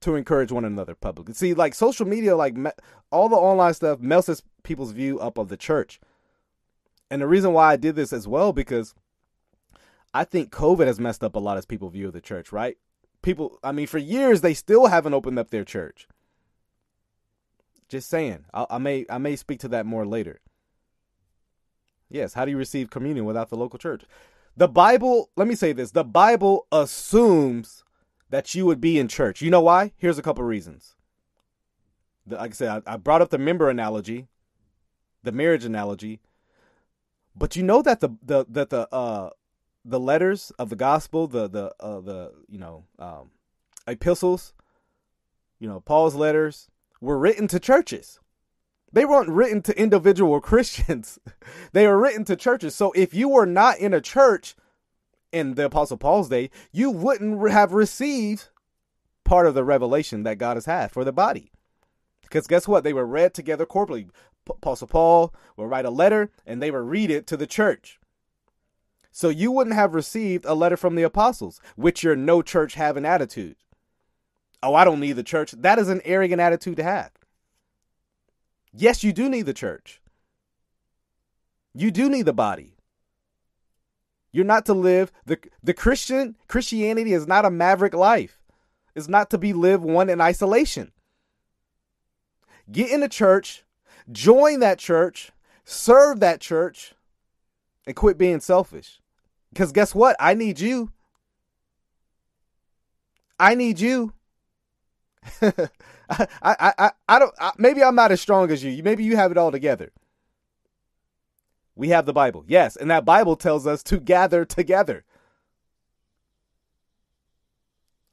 to encourage one another publicly. See, like social media, like me- all the online stuff messes people's view up of the church. And the reason why I did this as well because I think COVID has messed up a lot of people's view of the church, right? People, I mean, for years they still haven't opened up their church. Just saying, I, I may I may speak to that more later. Yes, how do you receive communion without the local church? The Bible, let me say this, the Bible assumes that you would be in church. You know why? Here's a couple reasons. The, like I said, I, I brought up the member analogy, the marriage analogy, but you know that the the that the uh the letters of the gospel, the the uh, the you know um, epistles, you know Paul's letters were written to churches. They weren't written to individual Christians. they were written to churches. So if you were not in a church, in the Apostle Paul's day, you wouldn't have received part of the revelation that God has had for the body. Because guess what? They were read together corporately. P- Apostle Paul would write a letter and they would read it to the church. So you wouldn't have received a letter from the apostles, which your no church having attitude. Oh, I don't need the church. That is an arrogant attitude to have. Yes, you do need the church. You do need the body. You're not to live the the Christian Christianity is not a maverick life. It's not to be lived one in isolation. Get in a church, join that church, serve that church, and quit being selfish. Because guess what? I need you. I need you. I, I, I, I don't. I, maybe I'm not as strong as you. Maybe you have it all together. We have the Bible. Yes, and that Bible tells us to gather together.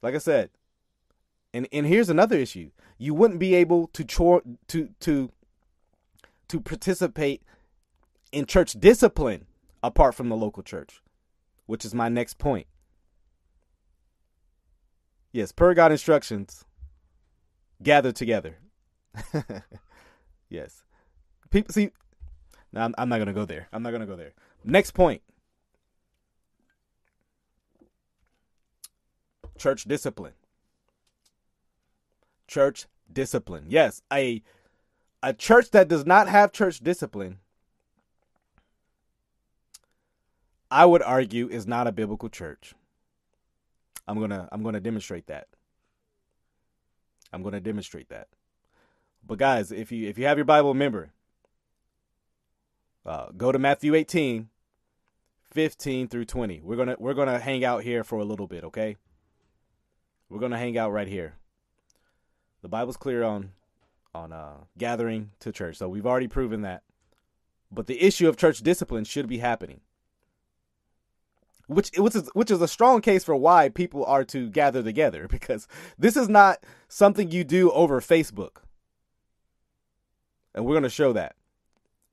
Like I said, and and here's another issue. You wouldn't be able to to to to participate in church discipline apart from the local church, which is my next point. Yes, per God instructions, gather together. yes. People see now, I'm, I'm not going to go there. I'm not going to go there. Next point church discipline. Church discipline. Yes, a a church that does not have church discipline I would argue is not a biblical church. I'm going to I'm going to demonstrate that. I'm going to demonstrate that. But guys, if you if you have your Bible, remember uh, go to Matthew 18, 15 through 20. We're gonna we're gonna hang out here for a little bit, okay? We're gonna hang out right here. The Bible's clear on on uh, gathering to church, so we've already proven that. But the issue of church discipline should be happening, which which is which is a strong case for why people are to gather together because this is not something you do over Facebook, and we're gonna show that.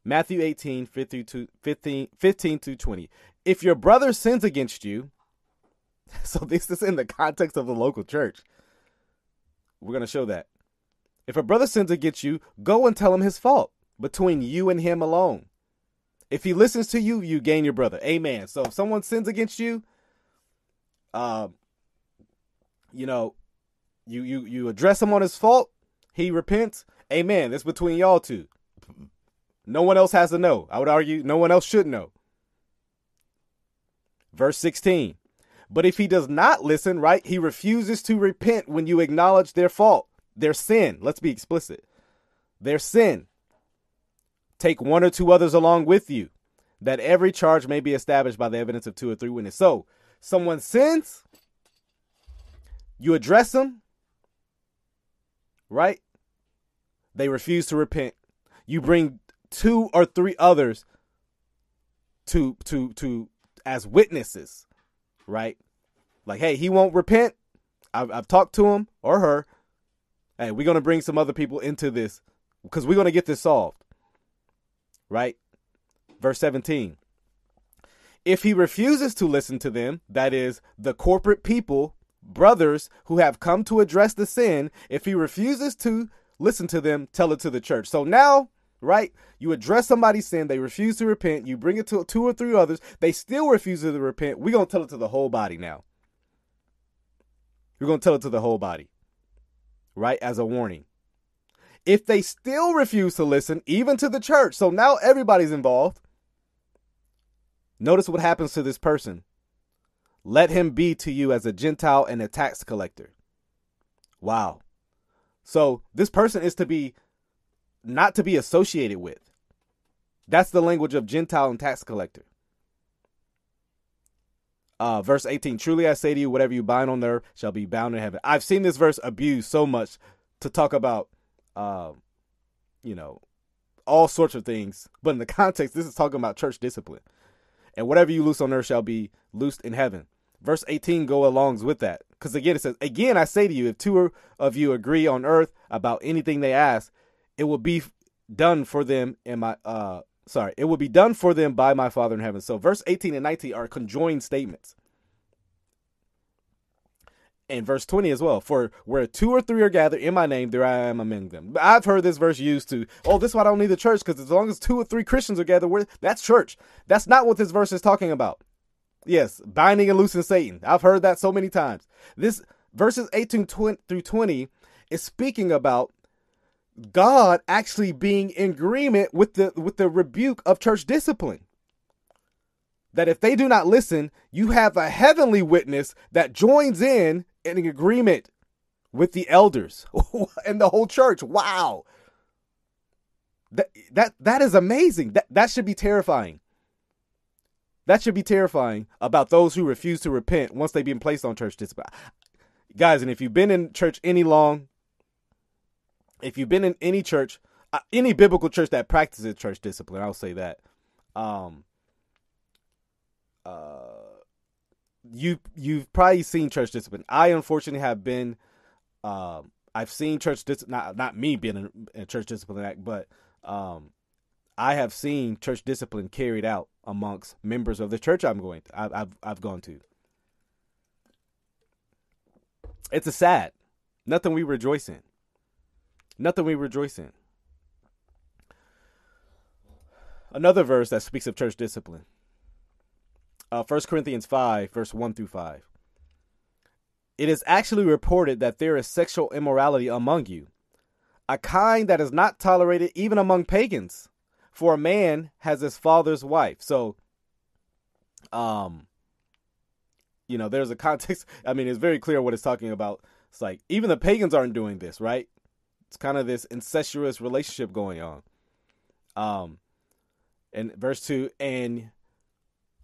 Matthew 18, 15 to, 15, 15 to 20. If your brother sins against you, so this is in the context of the local church. We're going to show that. If a brother sins against you, go and tell him his fault between you and him alone. If he listens to you, you gain your brother. Amen. So if someone sins against you, um, you know, you you you address him on his fault, he repents. Amen. That's between y'all two. No one else has to know. I would argue no one else should know. Verse 16. But if he does not listen, right, he refuses to repent when you acknowledge their fault, their sin. Let's be explicit. Their sin. Take one or two others along with you, that every charge may be established by the evidence of two or three witnesses. So, someone sins, you address them, right? They refuse to repent. You bring two or three others to to to as witnesses, right? Like, hey, he won't repent. I've, I've talked to him or her. Hey, we're gonna bring some other people into this because we're gonna get this solved, right? Verse 17. If he refuses to listen to them, that is, the corporate people, brothers who have come to address the sin, if he refuses to listen to them, tell it to the church. So now right? You address somebody's sin, they refuse to repent, you bring it to two or three others, they still refuse to repent. We're going to tell it to the whole body now. We're going to tell it to the whole body, right? As a warning. If they still refuse to listen, even to the church, so now everybody's involved, notice what happens to this person. Let him be to you as a Gentile and a tax collector. Wow. So this person is to be not to be associated with. That's the language of Gentile and tax collector. Uh, verse 18 Truly I say to you, whatever you bind on earth shall be bound in heaven. I've seen this verse abused so much to talk about, uh, you know, all sorts of things. But in the context, this is talking about church discipline. And whatever you loose on earth shall be loosed in heaven. Verse 18 go alongs with that. Because again, it says, Again, I say to you, if two of you agree on earth about anything they ask, it will be done for them in my uh sorry, it will be done for them by my Father in heaven. So verse 18 and 19 are conjoined statements. And verse 20 as well. For where two or three are gathered in my name, there I am among them. I've heard this verse used to, oh, this is why I don't need the church, because as long as two or three Christians are gathered, that's church. That's not what this verse is talking about. Yes, binding and loosing Satan. I've heard that so many times. This verses 18 through 20 is speaking about God actually being in agreement with the with the rebuke of church discipline. That if they do not listen, you have a heavenly witness that joins in in agreement with the elders and the whole church. Wow. That that that is amazing. That that should be terrifying. That should be terrifying about those who refuse to repent once they've been placed on church discipline. Guys, and if you've been in church any long, if you've been in any church, uh, any biblical church that practices church discipline, I'll say that. Um, uh, you you've probably seen church discipline. I unfortunately have been. Um, I've seen church dis- not not me being in, in church discipline act, but um, I have seen church discipline carried out amongst members of the church I'm going to. I, I've I've gone to. It's a sad, nothing we rejoice in. Nothing we rejoice in. Another verse that speaks of church discipline. Uh, 1 Corinthians 5, verse 1 through 5. It is actually reported that there is sexual immorality among you, a kind that is not tolerated even among pagans. For a man has his father's wife. So, um, you know, there's a context. I mean, it's very clear what it's talking about. It's like even the pagans aren't doing this, right? It's kind of this incestuous relationship going on. Um, and verse two, and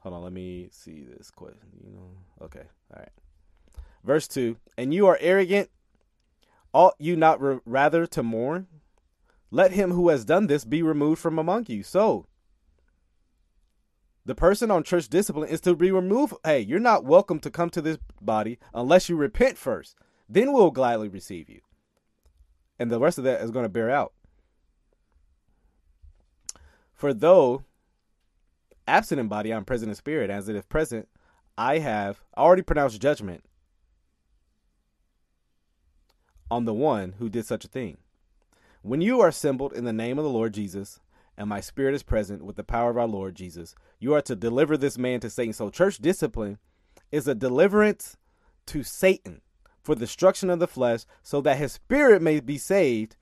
hold on, let me see this question. You know, okay, all right. Verse two, and you are arrogant. Ought you not rather to mourn? Let him who has done this be removed from among you. So, the person on church discipline is to be removed. Hey, you're not welcome to come to this body unless you repent first. Then we'll gladly receive you and the rest of that is going to bear out. For though absent in body, I'm present in spirit, as it is present, I have already pronounced judgment on the one who did such a thing. When you are assembled in the name of the Lord Jesus, and my spirit is present with the power of our Lord Jesus, you are to deliver this man to Satan. So, church discipline is a deliverance to Satan for destruction of the flesh, so that his spirit may be saved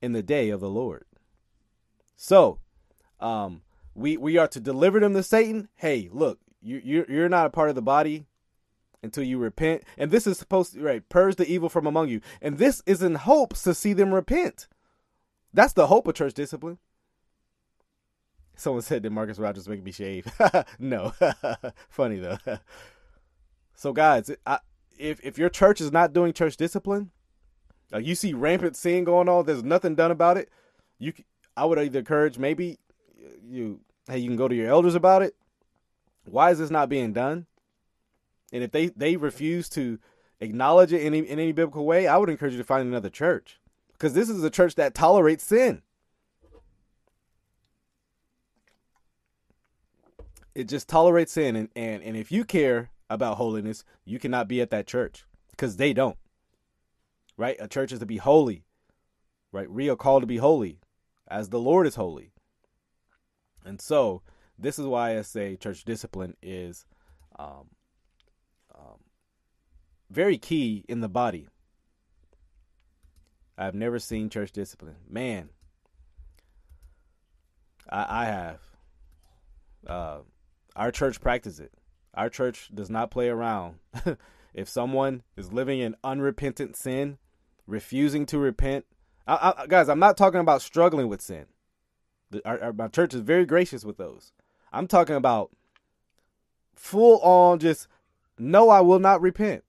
in the day of the Lord. So, um, we we are to deliver them to Satan. Hey, look, you you're, you're not a part of the body until you repent, and this is supposed to right purge the evil from among you, and this is in hopes to see them repent. That's the hope of church discipline. Someone said that Marcus Rogers make me shave. no, funny though. so guys, I, if if your church is not doing church discipline, like you see rampant sin going on, there's nothing done about it. You, I would either encourage maybe you, hey, you can go to your elders about it. Why is this not being done? And if they they refuse to acknowledge it in any, in any biblical way, I would encourage you to find another church because this is a church that tolerates sin. It just tolerates sin, and and and if you care about holiness, you cannot be at that church because they don't. Right? A church is to be holy. Right? We are called to be holy as the Lord is holy. And so, this is why I say church discipline is um, um, very key in the body. I've never seen church discipline. Man, I, I have. Uh, our church practices it. Our church does not play around. if someone is living in unrepentant sin, refusing to repent, I, I, guys, I'm not talking about struggling with sin. The, our, our, my church is very gracious with those. I'm talking about full on just no, I will not repent.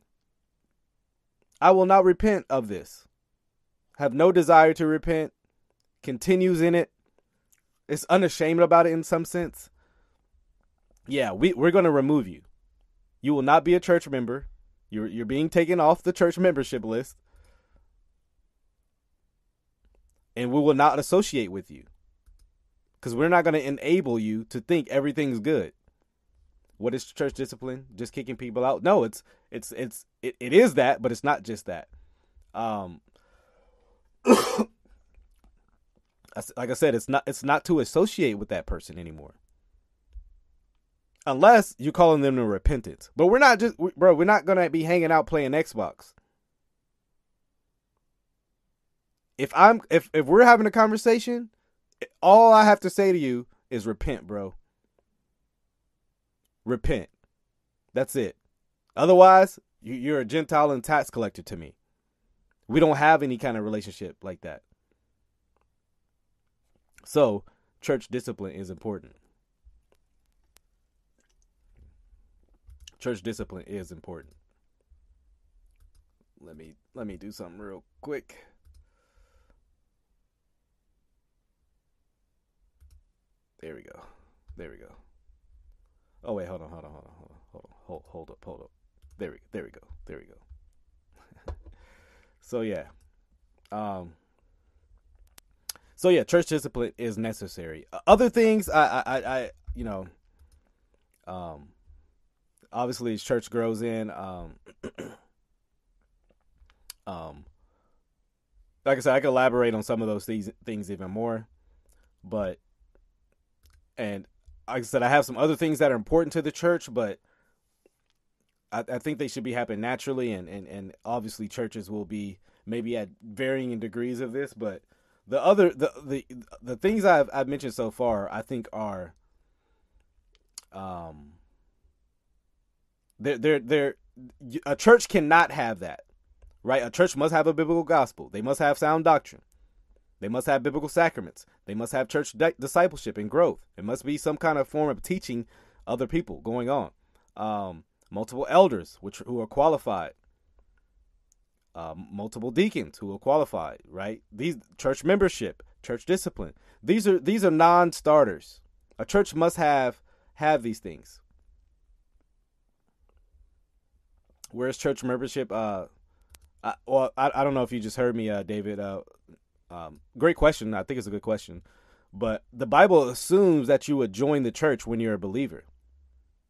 I will not repent of this. Have no desire to repent. Continues in it. it. Is unashamed about it in some sense yeah, we we're going to remove you. You will not be a church member. You're you're being taken off the church membership list. And we will not associate with you. Cuz we're not going to enable you to think everything's good. What is church discipline? Just kicking people out? No, it's it's it's it, it is that, but it's not just that. Um like I said, it's not it's not to associate with that person anymore unless you're calling them to repentance. But we're not just, we, bro. We're not gonna be hanging out playing Xbox. If I'm, if if we're having a conversation, all I have to say to you is repent, bro. Repent. That's it. Otherwise, you, you're a Gentile and tax collector to me. We don't have any kind of relationship like that. So, church discipline is important. church discipline is important. Let me let me do something real quick. There we go. There we go. Oh wait, hold on, hold on, hold on, hold on, hold on, hold, hold up, hold up. There we there we go. There we go. so yeah. Um so yeah, church discipline is necessary. Other things I I I, you know um obviously as church grows in um um like I said, I could elaborate on some of those things things even more. But and like I said, I have some other things that are important to the church, but I, I think they should be happening naturally and, and, and obviously churches will be maybe at varying degrees of this, but the other the the the things I've I've mentioned so far I think are um they're, they're, they're, a church cannot have that, right? A church must have a biblical gospel. They must have sound doctrine. They must have biblical sacraments. They must have church di- discipleship and growth. It must be some kind of form of teaching other people going on. Um, multiple elders, which who are qualified. Um, multiple deacons who are qualified. Right? These church membership, church discipline. These are these are non-starters. A church must have have these things. Where's church membership? Uh, I, well, I, I don't know if you just heard me, uh, David. Uh, um, great question. I think it's a good question. But the Bible assumes that you would join the church when you're a believer.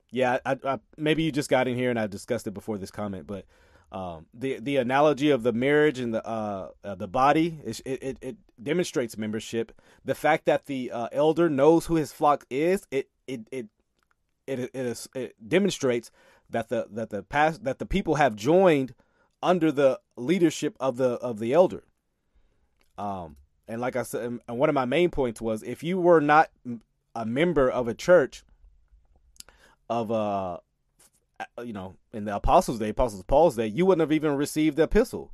Yeah, I, I, maybe you just got in here and I discussed it before this comment, but Um, the the analogy of the marriage and the uh, uh the body it, it, it demonstrates membership. The fact that the uh, elder knows who his flock is it it it it, it, demonstrates that the that the past that the people have joined under the leadership of the of the elder. Um, and like I said, and one of my main points was if you were not a member of a church of uh you know in the apostles day apostles paul's day you wouldn't have even received the epistle.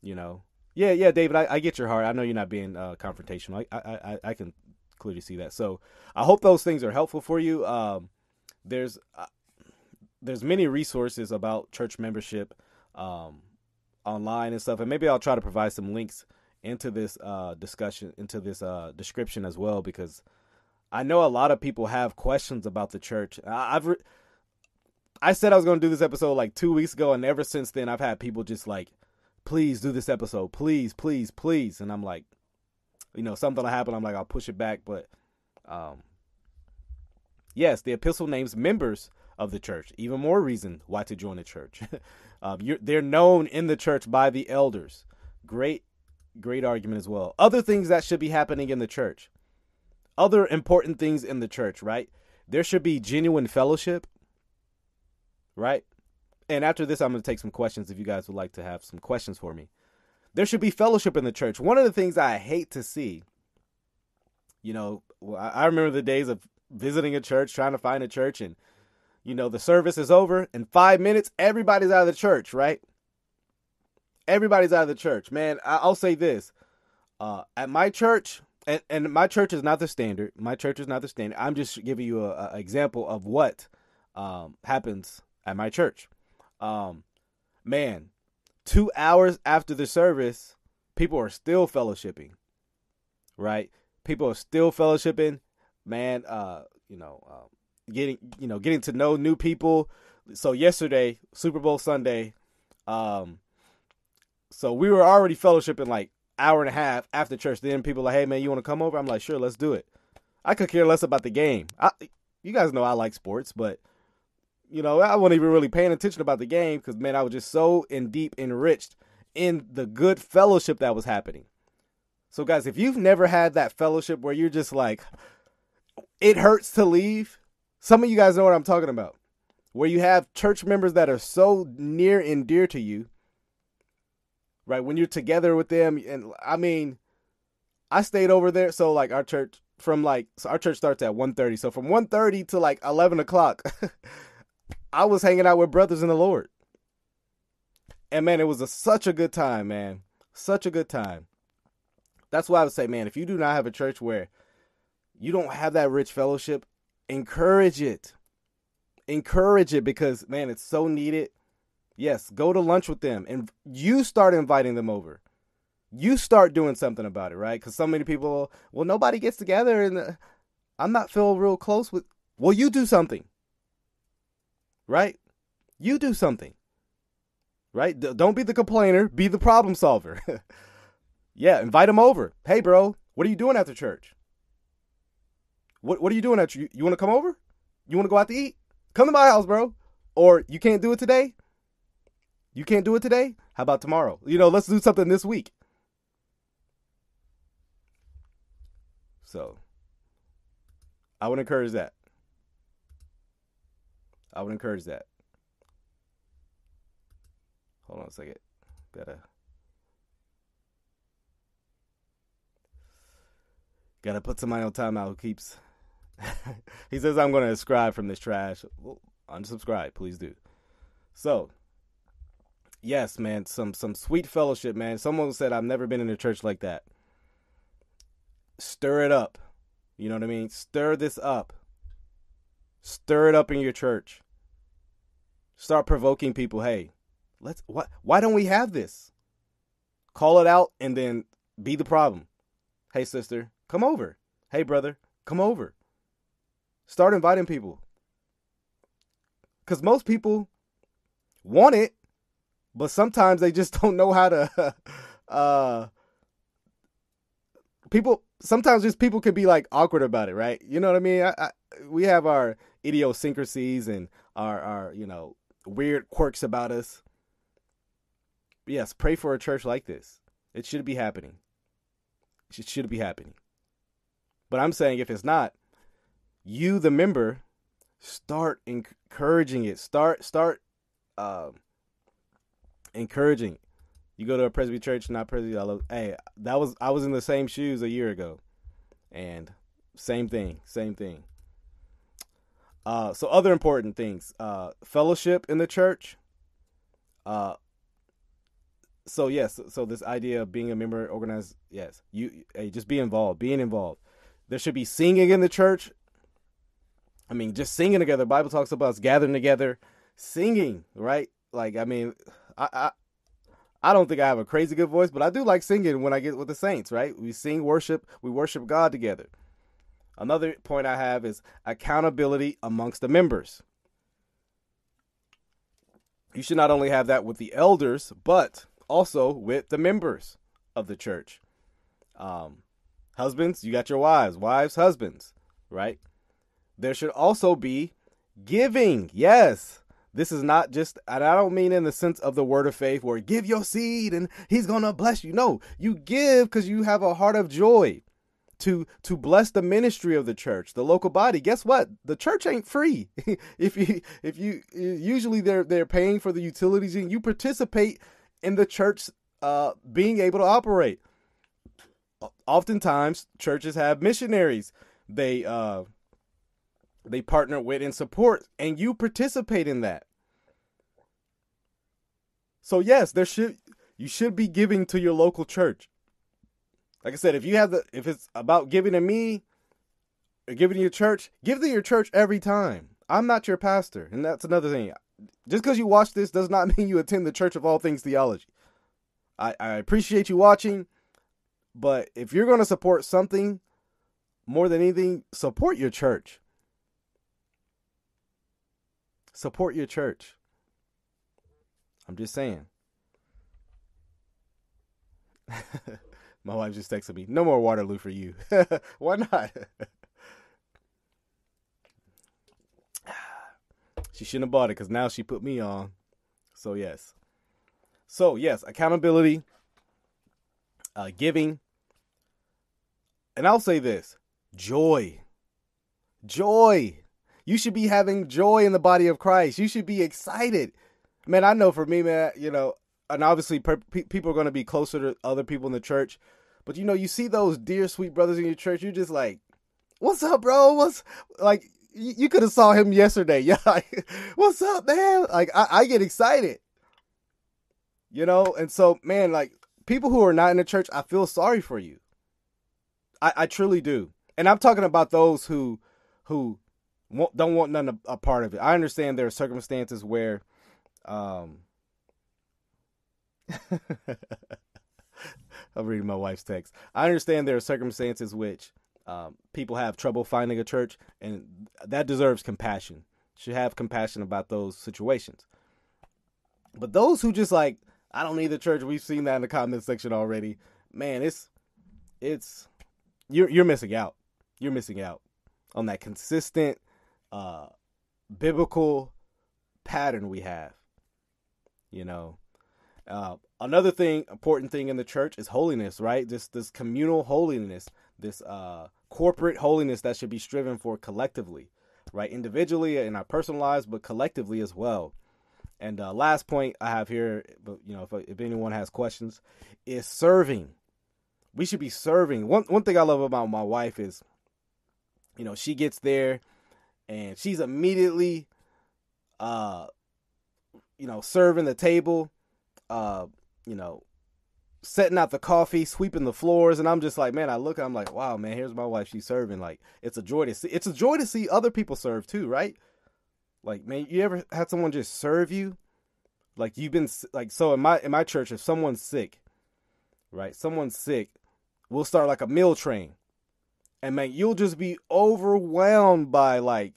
You know? Yeah yeah david i, I get your heart. I know you're not being uh, confrontational. I, I i i can clearly see that. So i hope those things are helpful for you. Um there's uh, there's many resources about church membership. Um online and stuff and maybe i'll try to provide some links into this uh, discussion, into this uh, description as well, because I know a lot of people have questions about the church. I, have re- I said I was going to do this episode like two weeks ago, and ever since then, I've had people just like, please do this episode, please, please, please, and I'm like, you know, something will happen. I'm like, I'll push it back, but um, yes, the epistle names members of the church. Even more reason why to join the church. um, they're known in the church by the elders. Great Great argument as well. Other things that should be happening in the church. Other important things in the church, right? There should be genuine fellowship, right? And after this, I'm going to take some questions if you guys would like to have some questions for me. There should be fellowship in the church. One of the things I hate to see, you know, I remember the days of visiting a church, trying to find a church, and, you know, the service is over. In five minutes, everybody's out of the church, right? everybody's out of the church. Man, I'll say this. Uh, at my church, and, and my church is not the standard. My church is not the standard. I'm just giving you an example of what um, happens at my church. Um, man, two hours after the service, people are still fellowshipping, right? People are still fellowshipping. Man, uh, you know, uh, getting you know getting to know new people. So yesterday, Super Bowl Sunday, um, so we were already fellowshipping like hour and a half after church. Then people like, hey man, you want to come over? I'm like, sure, let's do it. I could care less about the game. I, you guys know I like sports, but you know I wasn't even really paying attention about the game because man, I was just so in deep enriched in the good fellowship that was happening. So guys, if you've never had that fellowship where you're just like, it hurts to leave. Some of you guys know what I'm talking about. Where you have church members that are so near and dear to you right? When you're together with them, and I mean, I stayed over there. So like our church from like so our church starts at 1.30. So from 1.30 to like eleven o'clock, I was hanging out with brothers in the Lord. And man, it was a, such a good time, man. Such a good time. That's why I would say, man, if you do not have a church where you don't have that rich fellowship, encourage it. Encourage it because man, it's so needed. Yes, go to lunch with them and you start inviting them over. You start doing something about it, right? Because so many people, well, nobody gets together and uh, I'm not feeling real close with. Well, you do something, right? You do something, right? D- don't be the complainer, be the problem solver. yeah, invite them over. Hey, bro, what are you doing after church? What What are you doing after you? You want to come over? You want to go out to eat? Come to my house, bro. Or you can't do it today? You can't do it today? How about tomorrow? You know, let's do something this week. So, I would encourage that. I would encourage that. Hold on a second. Gotta. Gotta put somebody on timeout who keeps. he says, I'm going to subscribe from this trash. Well, unsubscribe, please do. So, yes, man, some some sweet fellowship, man. Someone said I've never been in a church like that. Stir it up. You know what I mean? Stir this up. Stir it up in your church. Start provoking people. Hey, let's what why don't we have this? Call it out and then be the problem. Hey sister, come over. Hey brother, come over. Start inviting people. Cuz most people want it but sometimes they just don't know how to uh people sometimes just people can be like awkward about it right you know what i mean I, I, we have our idiosyncrasies and our our you know weird quirks about us yes, pray for a church like this. It should be happening. It should be happening. But I'm saying if it's not, you the member start encouraging it. Start start um, encouraging. You go to a Presby church, not Presby. I love, hey, that was I was in the same shoes a year ago, and same thing, same thing. Uh, so other important things, uh, fellowship in the church. Uh, so yes, so this idea of being a member, organized, yes, you hey, just be involved, being involved. There should be singing in the church. I mean, just singing together. The Bible talks about us gathering together, singing, right? Like, I mean, I, I, I don't think I have a crazy good voice, but I do like singing when I get with the saints, right? We sing worship, we worship God together. Another point I have is accountability amongst the members. You should not only have that with the elders, but also with the members of the church. Um, husbands, you got your wives, wives, husbands, right? There should also be giving. Yes. This is not just, and I don't mean in the sense of the word of faith where give your seed and he's going to bless you. No, you give because you have a heart of joy to to bless the ministry of the church, the local body. Guess what? The church ain't free. if you if you usually they're they're paying for the utilities and you participate in the church uh, being able to operate. Oftentimes, churches have missionaries. They uh, they partner with and support, and you participate in that. So yes, there should you should be giving to your local church. Like I said, if you have the if it's about giving to me or giving to your church, give to your church every time. I'm not your pastor, and that's another thing. Just because you watch this does not mean you attend the Church of All Things Theology. I, I appreciate you watching, but if you're going to support something more than anything, support your church. Support your church. I'm just saying. My wife just texted me, no more Waterloo for you. Why not? she shouldn't have bought it because now she put me on. So, yes. So, yes, accountability, uh, giving. And I'll say this joy. Joy. You should be having joy in the body of Christ. You should be excited. Man, I know for me, man, you know, and obviously per- pe- people are going to be closer to other people in the church. But you know, you see those dear sweet brothers in your church, you're just like, "What's up, bro? What's like?" You, you could have saw him yesterday. Yeah, like, what's up, man? Like, I, I get excited, you know. And so, man, like people who are not in the church, I feel sorry for you. I, I truly do, and I'm talking about those who who don't want none a, a part of it. I understand there are circumstances where, um, I'm reading my wife's text. I understand there are circumstances which um, people have trouble finding a church, and that deserves compassion. Should have compassion about those situations. But those who just like, I don't need the church. We've seen that in the comment section already. Man, it's it's you're you're missing out. You're missing out on that consistent uh biblical pattern we have. You know, uh, another thing, important thing in the church is holiness, right? This this communal holiness, this uh, corporate holiness that should be striven for collectively, right? Individually in our personal lives, but collectively as well. And uh, last point I have here, but you know, if if anyone has questions, is serving. We should be serving. One one thing I love about my wife is, you know, she gets there, and she's immediately, uh, you know, serving the table uh, you know, setting out the coffee, sweeping the floors, and I'm just like, man, I look, I'm like, wow, man, here's my wife, she's serving. Like, it's a joy to see. It's a joy to see other people serve too, right? Like, man, you ever had someone just serve you? Like, you've been like, so in my in my church, if someone's sick, right, someone's sick, we'll start like a meal train, and man, you'll just be overwhelmed by like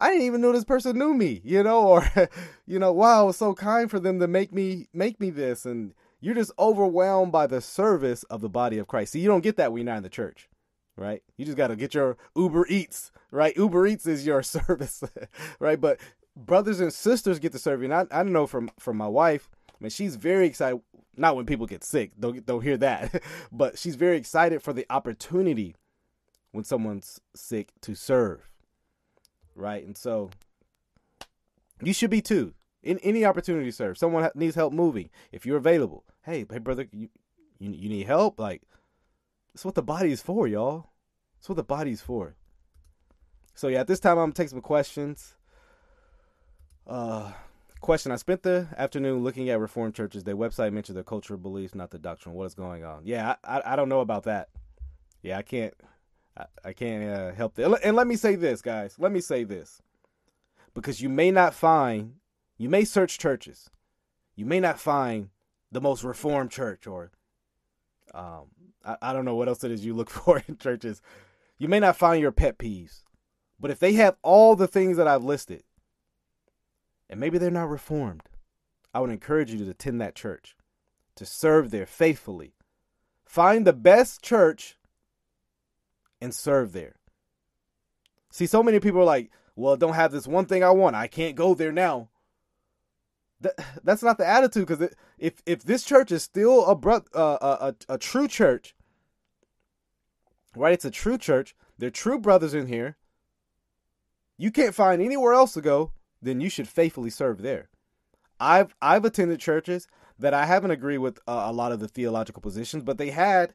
I didn't even know this person knew me, you know, or you know, wow, it was so kind for them to make me make me this and you're just overwhelmed by the service of the body of Christ. See, you don't get that when you're not in the church, right? You just got to get your Uber Eats, right? Uber Eats is your service, right? But brothers and sisters get to serve you. And I, I know from from my wife, I mean, she's very excited. Not when people get sick, don't don't hear that, but she's very excited for the opportunity when someone's sick to serve, right? And so you should be too. In any opportunity to serve, someone needs help moving. If you're available, hey, hey, brother, you you, you need help? Like, that's what the body is for, y'all. That's what the body's for. So yeah, at this time I'm gonna take some questions. Uh, question: I spent the afternoon looking at Reformed churches. Their website mentioned their cultural beliefs, not the doctrine. What is going on? Yeah, I, I, I don't know about that. Yeah, I can't I, I can't uh, help that. And let me say this, guys. Let me say this, because you may not find, you may search churches, you may not find the most reformed church, or um, I, I don't know what else it is you look for in churches. You may not find your pet peeves. But if they have all the things that I've listed, and maybe they're not reformed, I would encourage you to attend that church, to serve there faithfully. Find the best church and serve there. See, so many people are like, well, don't have this one thing I want. I can't go there now. That, that's not the attitude because if if this church is still a, bro, uh, a, a, a true church, right? It's a true church. They're true brothers in here you can't find anywhere else to go, then you should faithfully serve there. I've I've attended churches that I haven't agreed with uh, a lot of the theological positions, but they had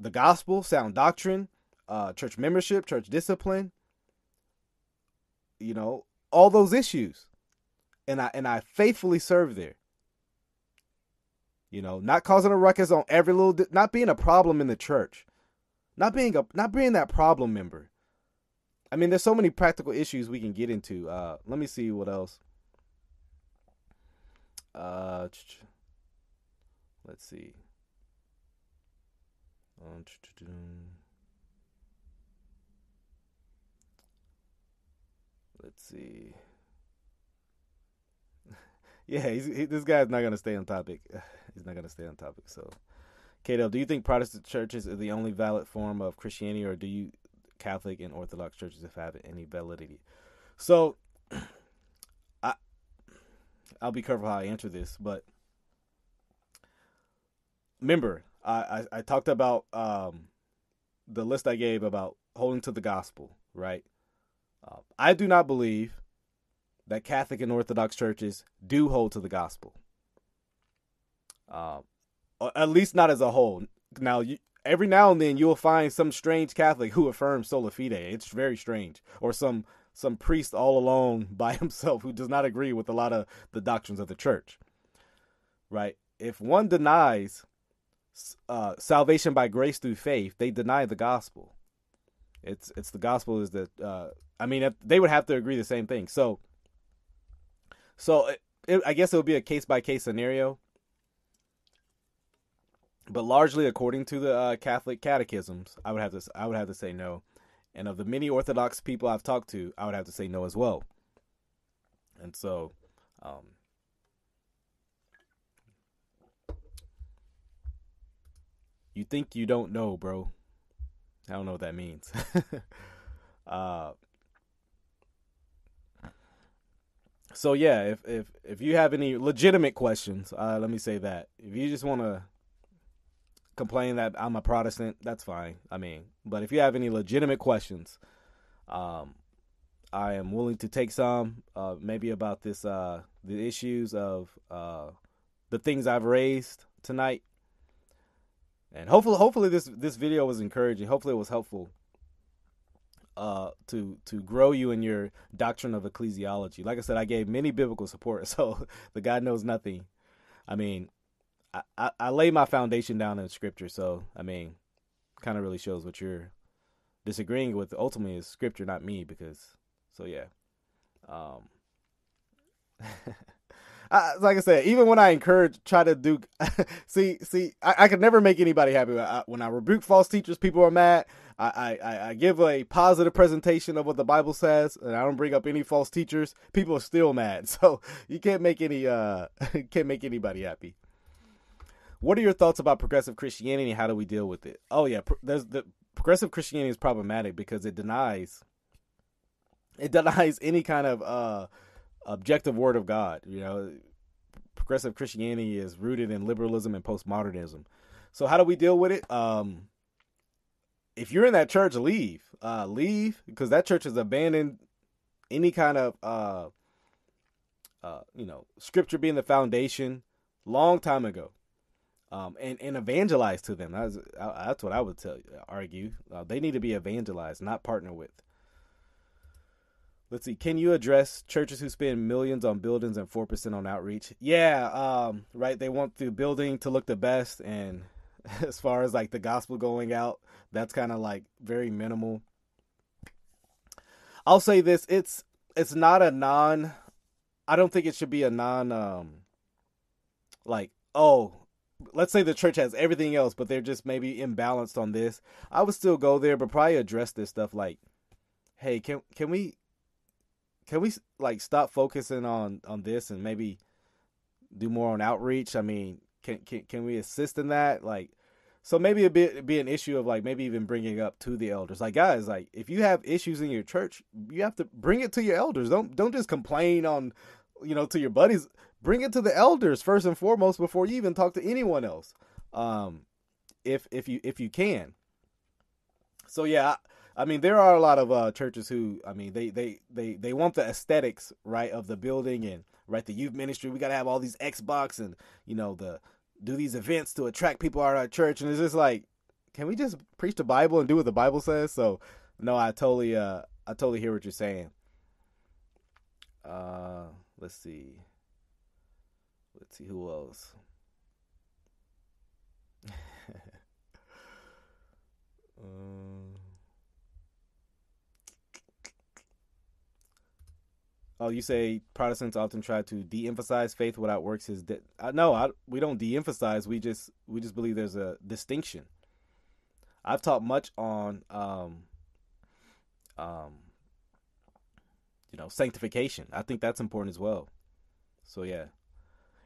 the gospel, sound doctrine, uh, church membership, church discipline, you know, all those issues, and I and I faithfully served there. You know, not causing a ruckus on every little, di- not being a problem in the church, not being a not being that problem member, I mean, there's so many practical issues we can get into. Uh, let me see what else. Uh, let's see. Let's see. yeah, he, this guy's not gonna stay on topic. He's not gonna stay on topic. So, Kato, do you think Protestant churches are the only valid form of Christianity, or do you Catholic and Orthodox churches have any validity. So, I I'll be careful how I answer this, but remember, I I, I talked about um, the list I gave about holding to the gospel, right? Uh, I do not believe that Catholic and Orthodox churches do hold to the gospel. Uh, at least not as a whole. Now, you, every now and then you'll find some strange Catholic who affirms sola fide. It's very strange, or some some priest all alone by himself who does not agree with a lot of the doctrines of the church. Right? If one denies uh, salvation by grace through faith, they deny the gospel. It's it's the gospel is that uh, I mean they would have to agree the same thing. So so it, it, I guess it would be a case by case scenario but largely according to the uh, Catholic catechisms, I would have to I would have to say no. And of the many Orthodox people I've talked to, I would have to say no as well. And so, um, you think you don't know, bro? I don't know what that means. uh, so yeah, if if if you have any legitimate questions, uh, let me say that if you just want to complain that I'm a Protestant, that's fine. I mean, but if you have any legitimate questions, um, I am willing to take some, uh, maybe about this, uh, the issues of uh, the things I've raised tonight, and hopefully, hopefully this this video was encouraging. Hopefully, it was helpful uh, to to grow you in your doctrine of ecclesiology. Like I said, I gave many biblical support, so the God knows nothing. I mean, I, I, lay my foundation down in scripture, so I mean, kind of really shows what you're disagreeing with. Ultimately, is scripture, not me, because so yeah. Um, Like I said, even when I encourage, try to do, see, see, I, I could never make anybody happy. I, when I rebuke false teachers, people are mad. I, I, I give a positive presentation of what the Bible says, and I don't bring up any false teachers. People are still mad, so you can't make any, uh, can't make anybody happy. What are your thoughts about progressive Christianity? How do we deal with it? Oh yeah, there's the progressive Christianity is problematic because it denies it denies any kind of uh, objective word of God. You know, progressive Christianity is rooted in liberalism and postmodernism. So how do we deal with it? Um, if you're in that church, leave. Uh, leave because that church has abandoned any kind of uh, uh, you know, scripture being the foundation long time ago. Um, and, and evangelize to them. That's, that's what I would tell you, argue. Uh, they need to be evangelized, not partner with. Let's see. Can you address churches who spend millions on buildings and four percent on outreach? Yeah, um, right. They want the building to look the best, and as far as like the gospel going out, that's kind of like very minimal. I'll say this: it's it's not a non. I don't think it should be a non. Um, like oh, let's say the church has everything else, but they're just maybe imbalanced on this. I would still go there, but probably address this stuff like, hey, can can we can we like stop focusing on on this and maybe do more on outreach? I mean, can can can we assist in that? Like, so maybe a bit be an issue of like maybe even bringing up to the elders. Like, guys, like if you have issues in your church, you have to bring it to your elders. Don't don't just complain on, you know, to your buddies. Bring it to the elders first and foremost before you even talk to anyone else. Um, if if you if you can. So yeah. I mean, there are a lot of uh, churches who, I mean, they, they, they, they want the aesthetics, right, of the building and, right, the youth ministry. We got to have all these Xbox and, you know, the, do these events to attract people out of our church. And it's just like, can we just preach the Bible and do what the Bible says? So, no, I totally, uh, I totally hear what you're saying. Uh, let's see. Let's see who else. um, Oh, you say Protestants often try to de-emphasize faith without works. Is de- uh, no, I, we don't de-emphasize. We just we just believe there's a distinction. I've taught much on, um, um, you know, sanctification. I think that's important as well. So yeah,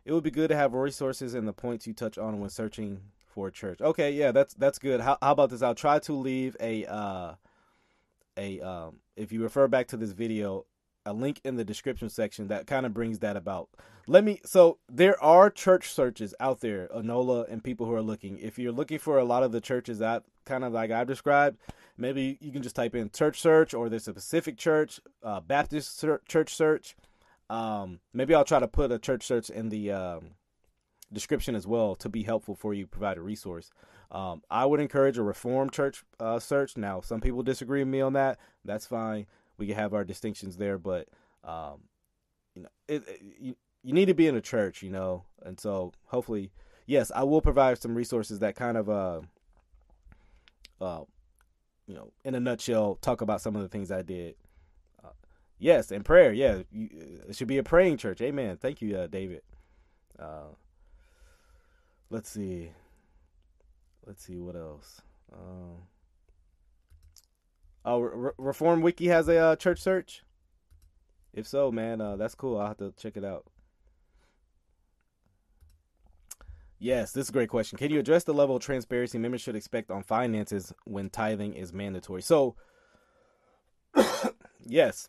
it would be good to have resources and the points you touch on when searching for a church. Okay, yeah, that's that's good. How, how about this? I'll try to leave a uh, a um, if you refer back to this video a link in the description section that kind of brings that about. Let me so there are church searches out there, Anola and people who are looking. If you're looking for a lot of the churches that kind of like I've described, maybe you can just type in church search or there's a Pacific church, uh, Baptist church search. Um, maybe I'll try to put a church search in the um, description as well to be helpful for you, provide a resource. Um, I would encourage a Reformed church uh, search. Now, some people disagree with me on that. That's fine we can have our distinctions there, but um, you know, it, it, you, you need to be in a church, you know, and so hopefully, yes, I will provide some resources that kind of, uh, uh, you know, in a nutshell, talk about some of the things I did. Uh, yes, and prayer, yeah, you, it should be a praying church. Amen. Thank you, uh, David. Uh, let's see. Let's see what else. Um, Oh, Re- Reform Wiki has a uh, church search. If so, man, uh, that's cool. I'll have to check it out. Yes, this is a great question. Can you address the level of transparency members should expect on finances when tithing is mandatory? So, yes,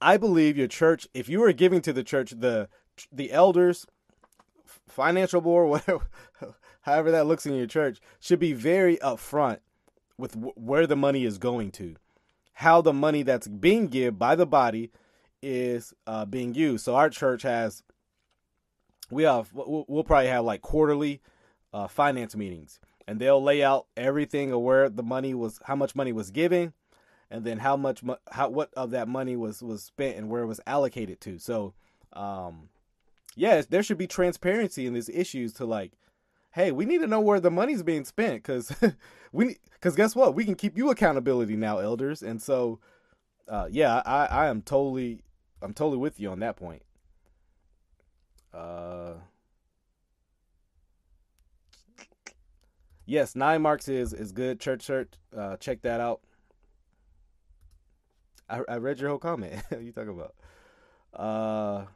I believe your church. If you are giving to the church, the the elders, financial board, whatever, however that looks in your church, should be very upfront with w- where the money is going to, how the money that's being given by the body is uh, being used. So our church has, we have, we'll probably have like quarterly uh, finance meetings, and they'll lay out everything of where the money was, how much money was given, and then how much, how what of that money was was spent and where it was allocated to. So, um, yes, there should be transparency in these issues to like hey, we need to know where the money's being spent because we because guess what? We can keep you accountability now, elders. And so, uh, yeah, I I am totally I'm totally with you on that point. Uh, yes, 9Marks is is good. Church shirt, uh, check that out. I I read your whole comment. you talking about? Uh,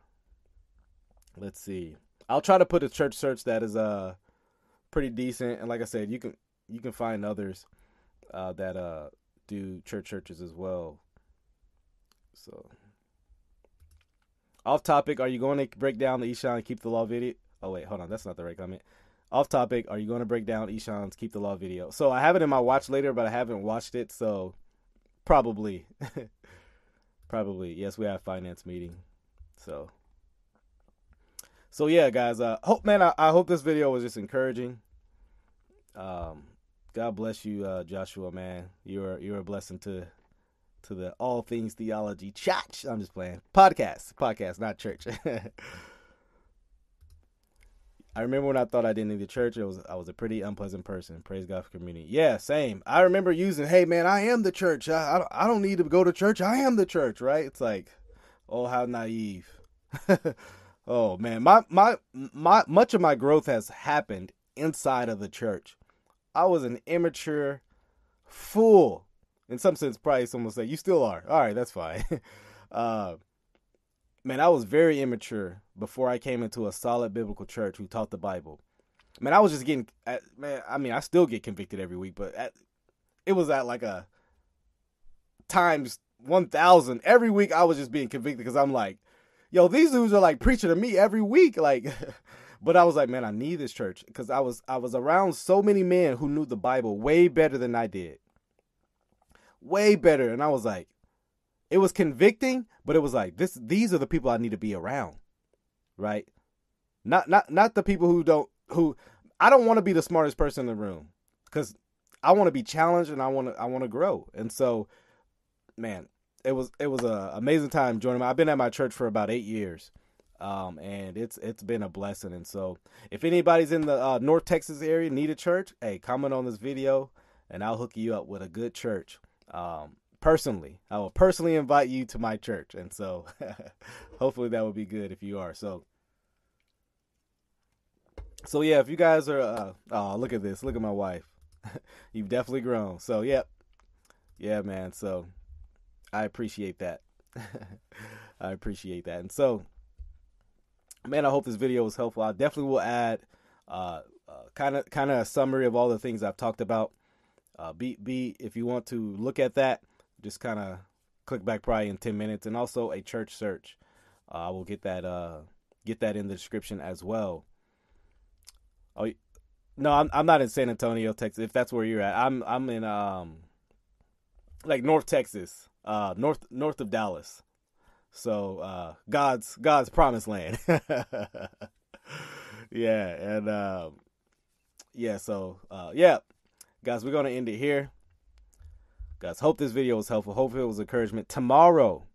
let's see. I'll try to put a church search that is uh pretty decent. And like I said, you can you can find others uh, that uh, do church churches as well. So Off topic, are you going to break down the Eshawn Keep the Law video? Oh, wait, hold on. That's not the right comment. Off topic, are you going to break down Eshawn's Keep the Law video? So I have it in my watch later, but I haven't watched it, so probably. probably. Yes, we have finance meeting. So. So yeah, guys. Uh, hope man, I, I hope this video was just encouraging. Um, God bless you, uh, Joshua. Man, you're you're a blessing to to the All Things Theology Church. I'm just playing podcast, podcast, not church. I remember when I thought I didn't need the church. It was I was a pretty unpleasant person. Praise God for community. Yeah, same. I remember using, "Hey man, I am the church. I I, I don't need to go to church. I am the church." Right? It's like, oh how naive. oh man, my my my much of my growth has happened inside of the church. I was an immature fool. In some sense, probably someone say, You still are. All right, that's fine. uh, man, I was very immature before I came into a solid biblical church who taught the Bible. Man, I was just getting, man, I mean, I still get convicted every week, but at, it was at like a times 1,000. Every week I was just being convicted because I'm like, yo, these dudes are like preaching to me every week. Like, But I was like, man, I need this church because I was I was around so many men who knew the Bible way better than I did. Way better. And I was like, it was convicting, but it was like this these are the people I need to be around. Right? Not not not the people who don't who I don't want to be the smartest person in the room cuz I want to be challenged and I want to I want to grow. And so man, it was it was a amazing time joining. I've been at my church for about 8 years um, and it's it's been a blessing. And so, if anybody's in the uh, North Texas area need a church, hey, comment on this video, and I'll hook you up with a good church. Um, personally, I will personally invite you to my church, and so hopefully that will be good if you are. So, so yeah, if you guys are, uh, oh, look at this, look at my wife. You've definitely grown. So, yep, yeah, yeah, man. So, I appreciate that. I appreciate that, and so man, I hope this video was helpful. I definitely will add kind of kind of a summary of all the things I've talked about. Uh, be be if you want to look at that, just kind of click back probably in ten minutes, and also a church search. Uh, I will get that uh, get that in the description as well. Oh no, I'm I'm not in San Antonio, Texas. If that's where you're at, I'm I'm in um like North Texas, uh north north of Dallas. So uh, God's God's promised land. yeah, and um, yeah, so uh, yeah, guys, we're gonna end it here. Guys, hope this video was helpful. Hope it was encouragement. Tomorrow,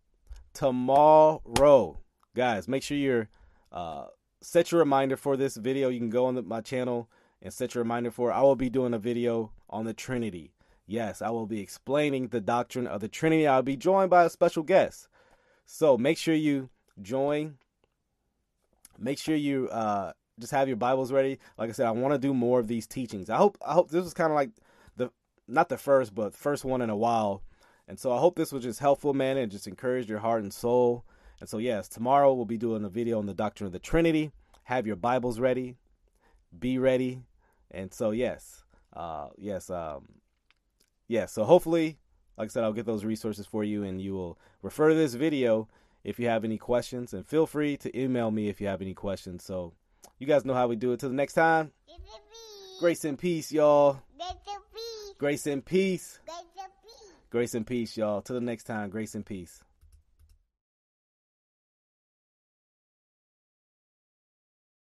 tomorrow, guys, make sure you're uh, set your reminder for this video. You can go on the, my channel and set your reminder for. It. I will be doing a video on the Trinity. Yes, I will be explaining the doctrine of the Trinity. I'll be joined by a special guest. So make sure you join. Make sure you uh, just have your Bibles ready. Like I said, I want to do more of these teachings. I hope I hope this was kind of like the not the first, but first one in a while. And so I hope this was just helpful, man, and just encouraged your heart and soul. And so yes, tomorrow we'll be doing a video on the doctrine of the Trinity. Have your Bibles ready. Be ready. And so yes, uh, yes, um, yes. So hopefully like I said, I'll get those resources for you and you will refer to this video if you have any questions. And feel free to email me if you have any questions. So you guys know how we do it. Till the next time, grace and peace, y'all. Grace and peace. Grace and peace, y'all. Till the next time, grace and peace.